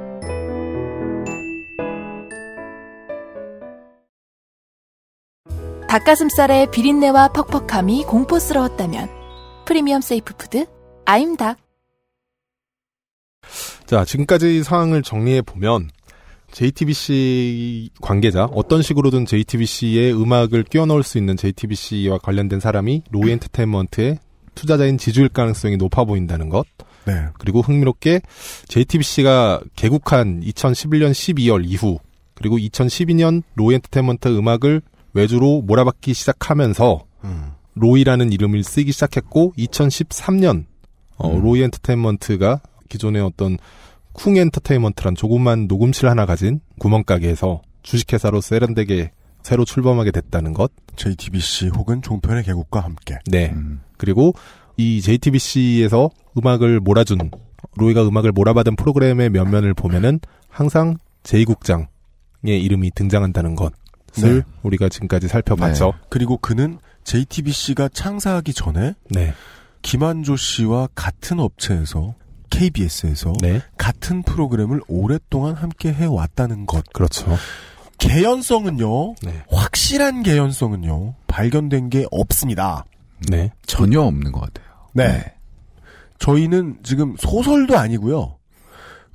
닭가슴살의 비린내와 퍽퍽함이 공포스러웠다면 프리미엄 safe food 아임닭. 자, 지금까지 상황을 정리해 보면 JTBC 관계자 어떤 식으로든 JTBC의 음악을 끼워 넣을 수 있는 JTBC와 관련된 사람이 로이 엔터테인먼트의 투자자인 지주일 가능성이 높아 보인다는 것. 네. 그리고 흥미롭게 JTBC가 개국한 2011년 12월 이후 그리고 2012년 로이 엔터테인먼트 음악을 외주로 몰아받기 시작하면서 음. 로이라는 이름을 쓰기 시작했고 2013년 어, 로이 엔터테인먼트가 기존의 어떤 쿵 엔터테인먼트란 조그만 녹음실 하나 가진 구멍가게에서 주식회사로 세련되게 새로 출범하게 됐다는 것. JTBC 혹은 종편의 개국과 함께. 네. 그리고 이 JTBC에서 음악을 몰아준 로이가 음악을 몰아받은 프로그램의 면면을 보면은 항상 제2국장의 이름이 등장한다는 것. 네. 우리가 지금까지 살펴봤죠. 네. 그리고 그는 JTBC가 창사하기 전에 네. 김한조 씨와 같은 업체에서 KBS에서 네. 같은 프로그램을 오랫동안 함께 해왔다는 것. 그렇죠. 개연성은요. 네. 확실한 개연성은요. 발견된 게 없습니다. 네. 전혀 없는 것 같아요. 네. 저희는 지금 소설도 아니고요.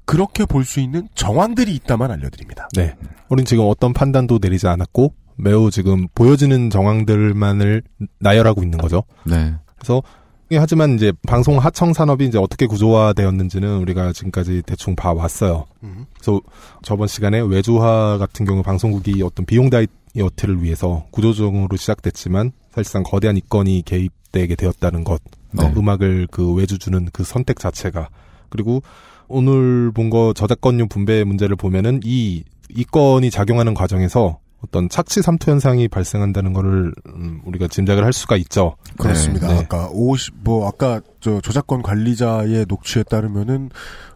그렇게 볼 수 있는 정황들이 있다만 알려드립니다. 네. 우린 지금 어떤 판단도 내리지 않았고 매우 지금 보여지는 정황들만을 나열하고 있는 거죠. 네. 그래서 예, 하지만 이제 방송 하청 산업이 이제 어떻게 구조화되었는지는 우리가 지금까지 대충 봐왔어요. 그래서 저번 시간에 외주화 같은 경우 방송국이 어떤 비용 다이어트를 위해서 구조적으로 시작됐지만 사실상 거대한 이권이 개입되게 되었다는 것, 어, 네. 음악을 그 외주 주는 그 선택 자체가 그리고 오늘 본 거 저작권료 분배 문제를 보면은 이 이권이 작용하는 과정에서 어떤 착취 삼투 현상이 발생한다는 거를 음, 우리가 짐작을 할 수가 있죠. 그렇습니다. 네. 아까 50, 뭐, 아까 저 저작권 관리자의 녹취에 따르면은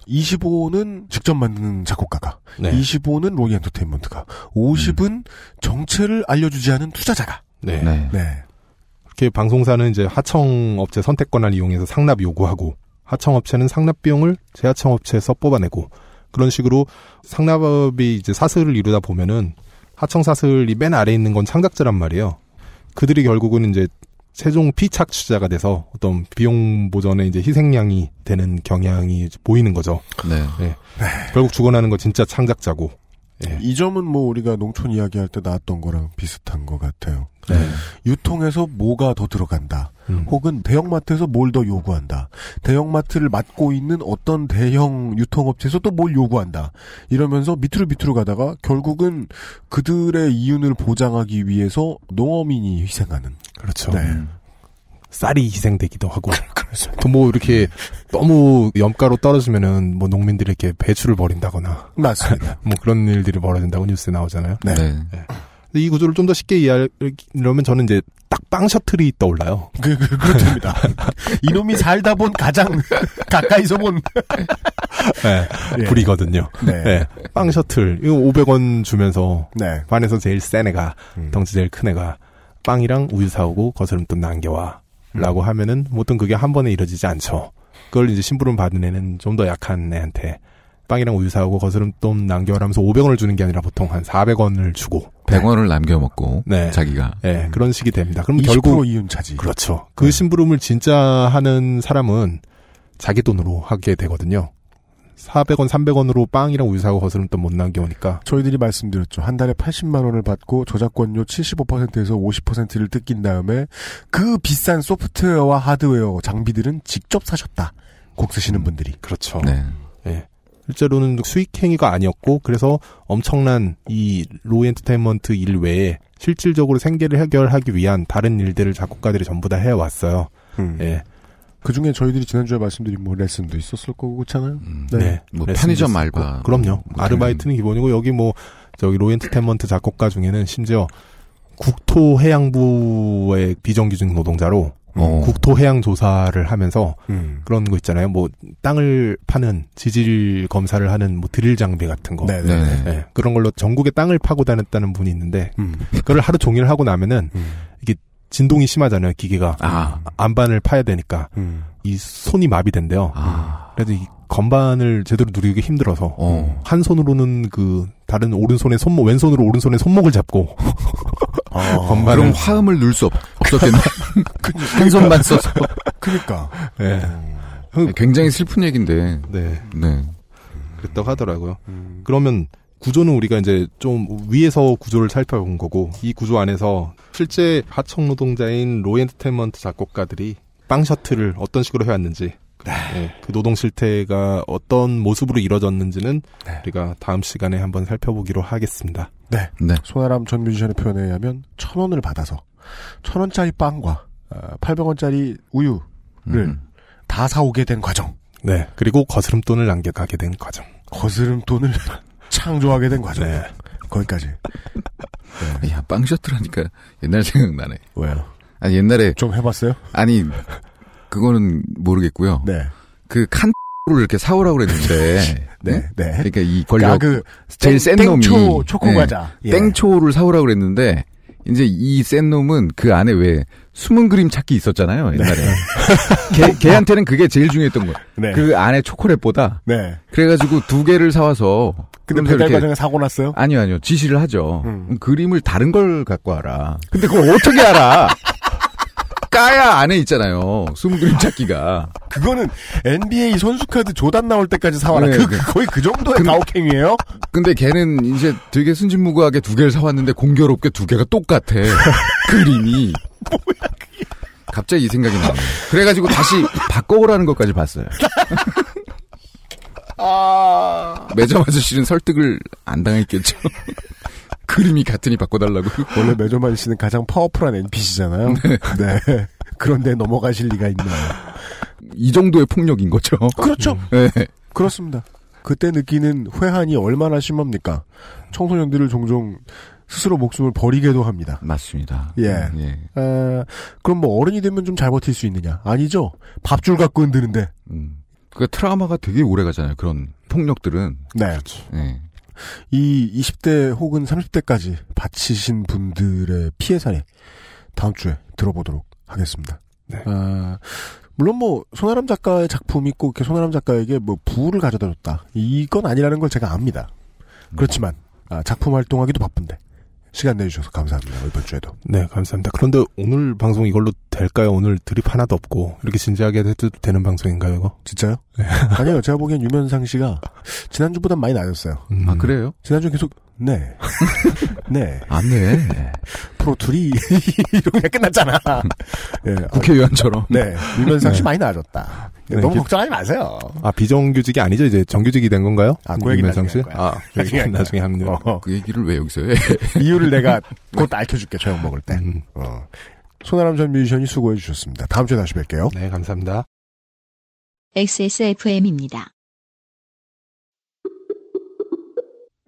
25는 직접 만드는 작곡가가, 네. 25는 로이 엔터테인먼트가, 50은 정체를 알려주지 않은 투자자가. 네. 네. 네. 이렇게 방송사는 이제 하청 업체 선택권을 이용해서 상납 요구하고 하청업체는 상납 비용을 재하청업체에서 뽑아내고 그런 식으로 상납업이 이제 사슬을 이루다 보면은 하청 사슬이 맨 아래에 있는 건 창작자란 말이에요. 그들이 결국은 이제 최종 피착취자가 돼서 어떤 비용 보전에 이제 희생양이 되는 경향이 보이는 거죠. 네. 예. 결국 죽어나는 건 진짜 창작자고. 예. 이 점은 뭐 우리가 농촌 이야기할 때 나왔던 거랑 비슷한 것 같아요. 네. 유통에서 뭐가 더 들어간다. 음. 혹은 대형마트에서 뭘 더 요구한다. 대형마트를 맡고 있는 어떤 대형 유통업체에서 또 뭘 요구한다. 이러면서 밑으로 밑으로 가다가 결국은 그들의 이윤을 보장하기 위해서 농어민이 희생하는. 그렇죠. 네. 쌀이 희생되기도 하고. 또뭐 이렇게 너무 염가로 떨어지면은 뭐 농민들이 이렇게 배추를 버린다거나. 맞습니다. 뭐 그런 일들이 벌어진다고 뉴스에 나오잖아요. 네. 네. 근데 이 구조를 좀 더 쉽게 이해하려면 저는 이제 딱 빵 셔틀이 떠올라요. 그, 그, 그렇답니다. 이놈이 살다 본 가장 가까이서 본. 네. 예. 불이거든요. 네. 네. 빵 셔틀. 이거 500원 주면서 네. 반에서 제일 센 애가 음. 덩치 제일 큰 애가 빵이랑 우유 사오고 거스름돈 남겨와. 음. 라고 하면은 보통 그게 한 번에 이루어지지 않죠. 그걸 이제 심부름 받은 애는 좀 더 약한 애한테 빵이랑 우유 사오고 거스름돈 남겨라면서 500원을 주는 게 아니라 보통 한 400원을 주고 100원을 남겨 먹고 네. 자기가 네, 그런 식이 됩니다. 그럼 20% 결국 이윤 차지. 그렇죠. 그 심부름을 진짜 하는 사람은 자기 돈으로 하게 되거든요. 400원, 300원으로 빵이랑 우유 사고 거스름돈 못 남겨오니까. 저희들이 말씀드렸죠. 한 달에 80만 원을 받고 저작권료 75%에서 50%를 뜯긴 다음에 그 비싼 소프트웨어와 하드웨어 장비들은 직접 사셨다. 곡 쓰시는 분들이. 그렇죠. 네. 예. 실제로는 수익 행위가 아니었고 그래서 엄청난 이 로이 엔터테인먼트 일 외에 실질적으로 생계를 해결하기 위한 다른 일들을 작곡가들이 전부 다 해왔어요. 음. 예. 그 중에 저희들이 지난주에 말씀드린 뭐 레슨도 있었을 거고 그렇잖아요. 네. 뭐 레슨도 편의점. 알바. 그럼요. 뭐 아르바이트는 기본이고 여기 뭐 저기 로이 엔터테인먼트 작곡가 중에는 심지어 국토해양부의 비정규직 노동자로 어. 국토해양 조사를 하면서 음. 그런 거 있잖아요. 뭐 땅을 파는 지질 검사를 하는 뭐 드릴 장비 같은 거. 네네. 네. 예, 그런 걸로 전국에 땅을 파고 다녔다는 분이 있는데 음. 그걸 하루 종일 하고 나면은 음. 이게 진동이 심하잖아요. 기계가 아. 안반을 파야 되니까 음. 이 손이 마비된대요. 아. 그래서 이 건반을 제대로 누리기 힘들어서 어. 한 손으로는 그 다른 오른손의 손목 왼손으로 오른손의 손목을 잡고 아. 건반을 그럼 화음을 넣을 수 없, 없었겠네. 한 손만 써서. 그니까. 예. 굉장히 슬픈 얘기인데. 네. 네. 그랬다고 하더라고요. 음. 그러면 구조는 우리가 이제 좀 위에서 구조를 살펴본 거고 이 구조 안에서 실제 하청 노동자인 로 엔터테인먼트 작곡가들이 빵 셔틀을 어떤 식으로 해왔는지 예, 그 노동 실태가 어떤 모습으로 이루어졌는지는 네. 우리가 다음 시간에 한번 살펴보기로 하겠습니다. 네. 네. 손아람 전 뮤지션의 표현에 의하면 천 원을 받아서 천 원짜리 빵과 어, 800원짜리 우유를 음. 다 사오게 된 과정. 네. 그리고 거스름돈을 남겨가게 된 과정. 거스름 돈을 창조하게 된 과정. 네. 거기까지. 야, 빵 셔틀 하니까 옛날 생각나네. 왜요? 아니, 옛날에. 좀 해봤어요? 아니, 그거는 모르겠고요. 네. 그칸 초코를 이렇게 사오라고 그랬는데. 네, 응? 네. 그러니까 이 권력. 아, 그 제일 땡- 센 놈이. 땡초 초코 과자. 예. 땡초를 사오라고 그랬는데, 이제 이 센 놈은 그 안에 왜 숨은 그림 찾기 있었잖아요, 옛날에. 걔, 걔한테는 그게 제일 중요했던 거예요. 네. 그 안에 초콜릿보다. 네. 그래가지고 두 개를 사와서. 근데 배달 이렇게- 과정에 사고 났어요? 아니요, 아니요. 지시를 하죠. 음. 그림을 다른 걸 갖고 와라. 근데 그걸 어떻게 알아? 까야 안에 있잖아요. 숨은 그림 찾기가. 그거는 NBA 선수 카드 조단 나올 때까지 사와라. 네, 그, 네. 그- 거의 그 정도의 근- 가혹행위예요? 근데 걔는 이제 되게 순진무구하게 두 개를 사왔는데 공교롭게 두 개가 똑같아. 그림이. 갑자기 이 생각이 나네. 그래가지고 다시 바꿔오라는 것까지 봤어요. 아. 매점 아저씨는 설득을 안 당했겠죠. 그림이 같으니 바꿔달라고. 원래 매조만 씨는 가장 파워풀한 NPC잖아요. 네. 그런데 넘어가실 리가 있나요? 이 정도의 폭력인 거죠. 그렇죠. 네. 그렇습니다. 그때 느끼는 회한이 얼마나 심합니까? 청소년들을 종종 스스로 목숨을 버리게도 합니다. 맞습니다. 예. 예. 아, 그럼 뭐 어른이 되면 좀 잘 버틸 수 있느냐? 아니죠. 밥줄 갖고 흔드는데. 그 트라우마가 되게 오래 가잖아요. 그런 폭력들은. 네. 예. 이 20대 혹은 30대까지 바치신 분들의 피해 사례 다음 주에 들어보도록 하겠습니다. 아, 물론 뭐 손아람 작가의 작품이 꼭 이렇게 손아람 작가에게 뭐 부를 가져다 줬다 이건 아니라는 걸 제가 압니다. 그렇지만 아, 작품 활동하기도 바쁜데 시간 내주셔서 감사합니다. 이번 주에도 네, 감사합니다. 그런데 오늘 방송 이걸로 될까요? 오늘 드립 하나도 없고 이렇게 진지하게 해도 되는 방송인가요, 이거? 진짜요? 아니요, 제가 보기엔 유면상 씨가 지난주보단 많이 낮았어요. 아, 그래요? 지난주 계속 네, 네. 안 돼. 프로 둘이 그냥 끝났잖아. 예, 국회의원처럼. 네, 유면상 씨 네. 많이 나아졌다. 네, 너무 걱정하지 마세요. 아, 비정규직이 아니죠? 이제 정규직이 된 건가요? 아, 그 얘기 나중에 씨? 아, 그 나중에 얘기 할 나중에 거야. 합니다. 어. 그 얘기를 왜 여기서 해? 이유를 내가 곧 알려줄게, 저녁 먹을 때. 음. 어. 손아람 전 뮤지션이 수고해 주셨습니다. 다음 주에 다시 뵐게요. 네, 감사합니다. XSFM입니다.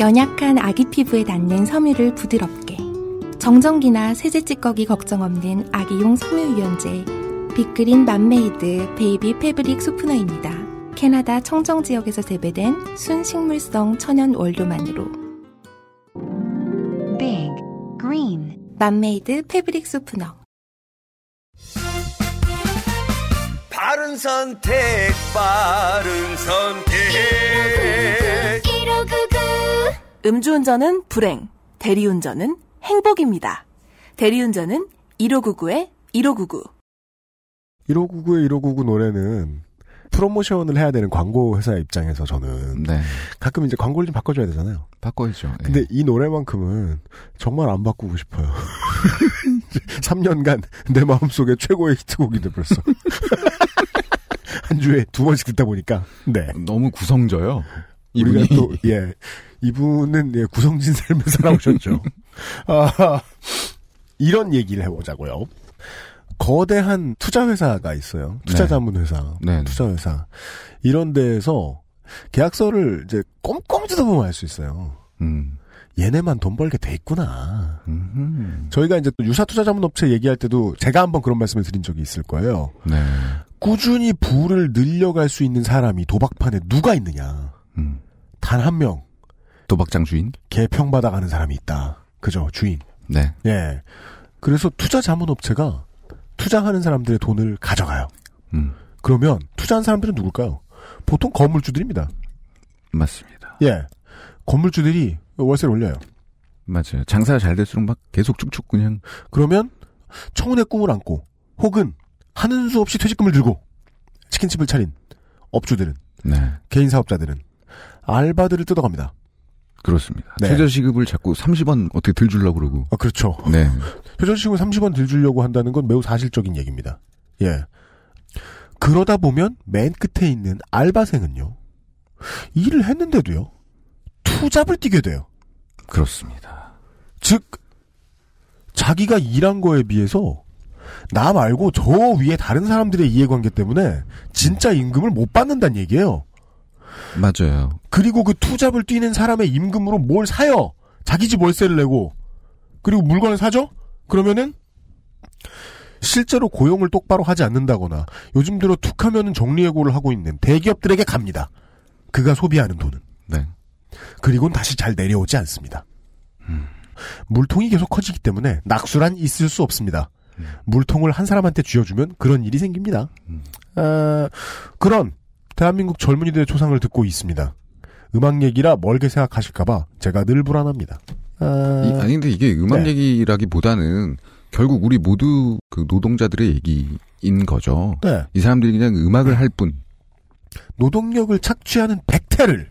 연약한 아기 피부에 닿는 섬유를 부드럽게 정전기나 세제 찌꺼기 걱정 없는 아기용 섬유 유연제 빅그린 맘메이드 baby fabric softener입니다. 캐나다 청정 지역에서 재배된 순식물성 천연 원료만으로 Big Green 맘메이드 fabric softener 바른 선택, 바른 선택. 음주운전은 불행, 대리운전은 행복입니다. 대리운전은 1599에 1599. 1599의 1599 노래는 프로모션을 해야 되는 광고 회사 입장에서 저는 네. 가끔 이제 광고를 좀 바꿔줘야 되잖아요. 바꿔야죠. 예. 근데 이 노래만큼은 정말 안 바꾸고 싶어요. 3년간 내 마음속에 최고의 히트곡인데 벌써. 한 주에 두 번씩 듣다 보니까. 네. 너무 구성져요. 우리가 이분이. 또, 예. 이분은 예, 구성진 삶을 살아오셨죠. 아, 이런 얘기를 해보자고요. 거대한 투자회사가 있어요. 투자자문회사. 네. 투자회사. 이런 데에서 계약서를 이제 꼼꼼히 뜯어보면 알 수 있어요. 음. 얘네만 돈 벌게 돼 있구나. 음. 저희가 이제 또 유사 투자 자문 업체 얘기할 때도 제가 한번 그런 말씀을 드린 적이 있을 거예요. 네. 꾸준히 부를 늘려갈 수 있는 사람이 도박판에 누가 있느냐. 음. 단한 명. 도박장 주인? 개평 받아 가는 사람이 있다. 그죠, 주인. 네. 예. 그래서 투자 자문 업체가 투자하는 사람들의 돈을 가져가요. 음. 그러면 투자한 사람들은 누굴까요? 보통 건물주들입니다. 맞습니다. 예. 건물주들이 월세를 올려요. 맞아요. 장사가 잘 될수록 막 계속 쭉쭉 그냥. 그러면 청운의 꿈을 안고 혹은 하는 수 없이 퇴직금을 들고 치킨집을 차린 업주들은 네. 개인 사업자들은 알바들을 뜯어갑니다. 그렇습니다. 네. 최저시급을 자꾸 30원 어떻게 들 주려고 그러고. 아, 그렇죠. 네. 최저시급을 30원 들 주려고 한다는 건 매우 사실적인 얘기입니다. 예. 그러다 보면 맨 끝에 있는 알바생은요. 일을 했는데도요. 투잡을 뛰게 돼요. 그렇습니다. 즉 자기가 일한 거에 비해서 나 말고 저 위에 다른 사람들의 이해관계 때문에 진짜 임금을 못 받는다는 얘기예요. 맞아요. 그리고 그 투잡을 뛰는 사람의 임금으로 뭘 사요? 자기 집 월세를 내고 그리고 물건을 사죠? 그러면은 실제로 고용을 똑바로 하지 않는다거나 요즘 들어 툭하면은 정리해고를 하고 있는 대기업들에게 갑니다. 그가 소비하는 돈은. 네. 그리고는 다시 잘 내려오지 않습니다. 물통이 계속 커지기 때문에 낙수란 있을 수 없습니다. 물통을 한 사람한테 쥐어주면 그런 일이 생깁니다. 아, 그런 대한민국 젊은이들의 초상을 듣고 있습니다. 음악 얘기라 멀게 생각하실까봐 제가 늘 불안합니다. 아, 이- 아니 근데 이게 음악 네. 얘기라기보다는 결국 우리 모두 그 노동자들의 얘기인 거죠. 네. 이 사람들이 그냥 음악을 할 뿐. 노동력을 착취하는 백태를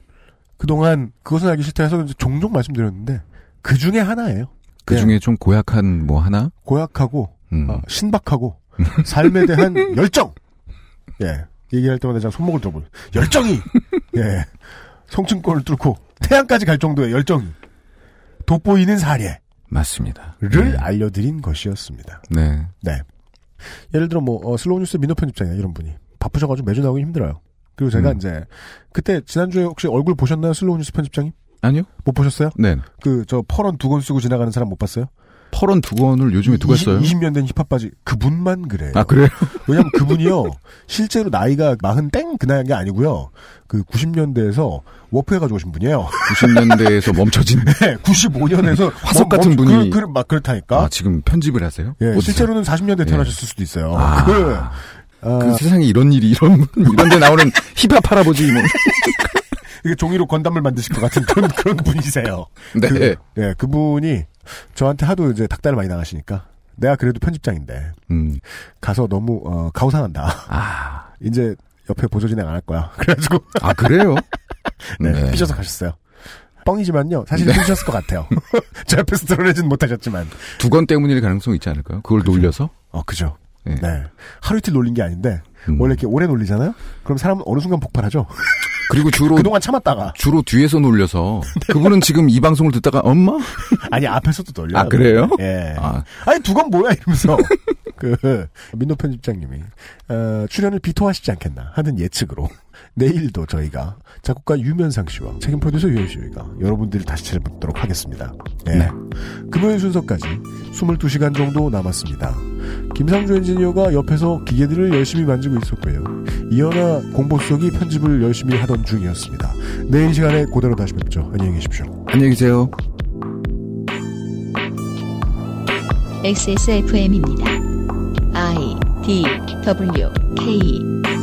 그동안 그것은 알기 싫다 해서 종종 말씀드렸는데 그 중에 하나예요. 그 중에 좀 고약한 뭐 하나? 고약하고 음. 어, 신박하고 삶에 대한 열정. 예. 얘기할 때마다 제가 손목을 들어볼 열정이 예. 성층권을 뚫고 태양까지 갈 정도의 열정이 돋보이는 사례를 맞습니다. 알려드린 것이었습니다. 네. 네. 예를 들어 뭐 어, 슬로우 뉴스 민노 편집장이나 이런 분이 바쁘셔가지고 매주 나오기 힘들어요. 그리고 제가 음. 이제 그때 지난주에 혹시 얼굴 보셨나요, 슬로우 뉴스 편집장님? 아니요. 못 보셨어요? 네. 그저 퍼런 두건 쓰고 지나가는 사람 못 봤어요? 퍼런 두건을 요즘에 누가 써요? 20년 된 힙합 바지 그분만 그래요. 아 그래요? 왜냐면 그분이요 실제로 나이가 마흔 땡 그 나이가 아니고요. 그 90년대에서 워프해 가지고 오신 분이에요. 90년대에서 멈춰진 네, 95년에서 화석 같은 분이 그, 그, 막 그렇다니까. 아, 지금 편집을 하세요? 예, 어디서? 실제로는 40년대 예. 태어나셨을 수도 있어요. 아. 그, 어, 그 세상에 이런 일이 이런 이런 데 나오는 힙합 할아버지 뭐. 이게 종이로 건담을 만드실 것 같은 그런 그런 분이세요. 네. 그, 예, 그분이 저한테 하도 이제 닭달을 많이 나가시니까 내가 그래도 편집장인데 음. 가서 너무 어, 가오상한다. 아. 이제 옆에 보조 진행 안 할 거야. 그래가지고 아 그래요? 네, 네. 삐져서 가셨어요. 뻥이지만요. 사실 네. 삐셨을 것 같아요. 제 앞에서 드러내진 못하셨지만. 두권 때문일 가능성이 있지 않을까요? 그걸 놀려서? 어, 그죠. 네. 네. 하루 이틀 놀린 게 아닌데 음. 원래 이렇게 오래 놀리잖아요. 그럼 사람은 어느 순간 폭발하죠. 그리고 주로 그동안 참았다가 주로 뒤에서 놀려서 그분은 지금 이 방송을 듣다가 엄마? 아니 앞에서도 놀려. 아 그래요? 예. 아. 아니 두건 뭐야 이러면서 그 민노 편집장님이 어, 출연을 비토하시지 않겠나 하는 예측으로 내일도 저희가 작곡가 유면상 씨와 책임 프로듀서 유현수가 여러분들을 다시 찾아뵙도록 하겠습니다. 예. 네. 금요일 순서까지 22시간 정도 남았습니다. 김상조 엔지니어가 옆에서 기계들을 열심히 만지고 있었고요. 이현아 공보수석이 편집을 열심히 하던 중이었습니다. 내일 시간에 그대로 다시 뵙죠. 안녕히 계십시오. 안녕히 계세요. XSFM입니다. I D W K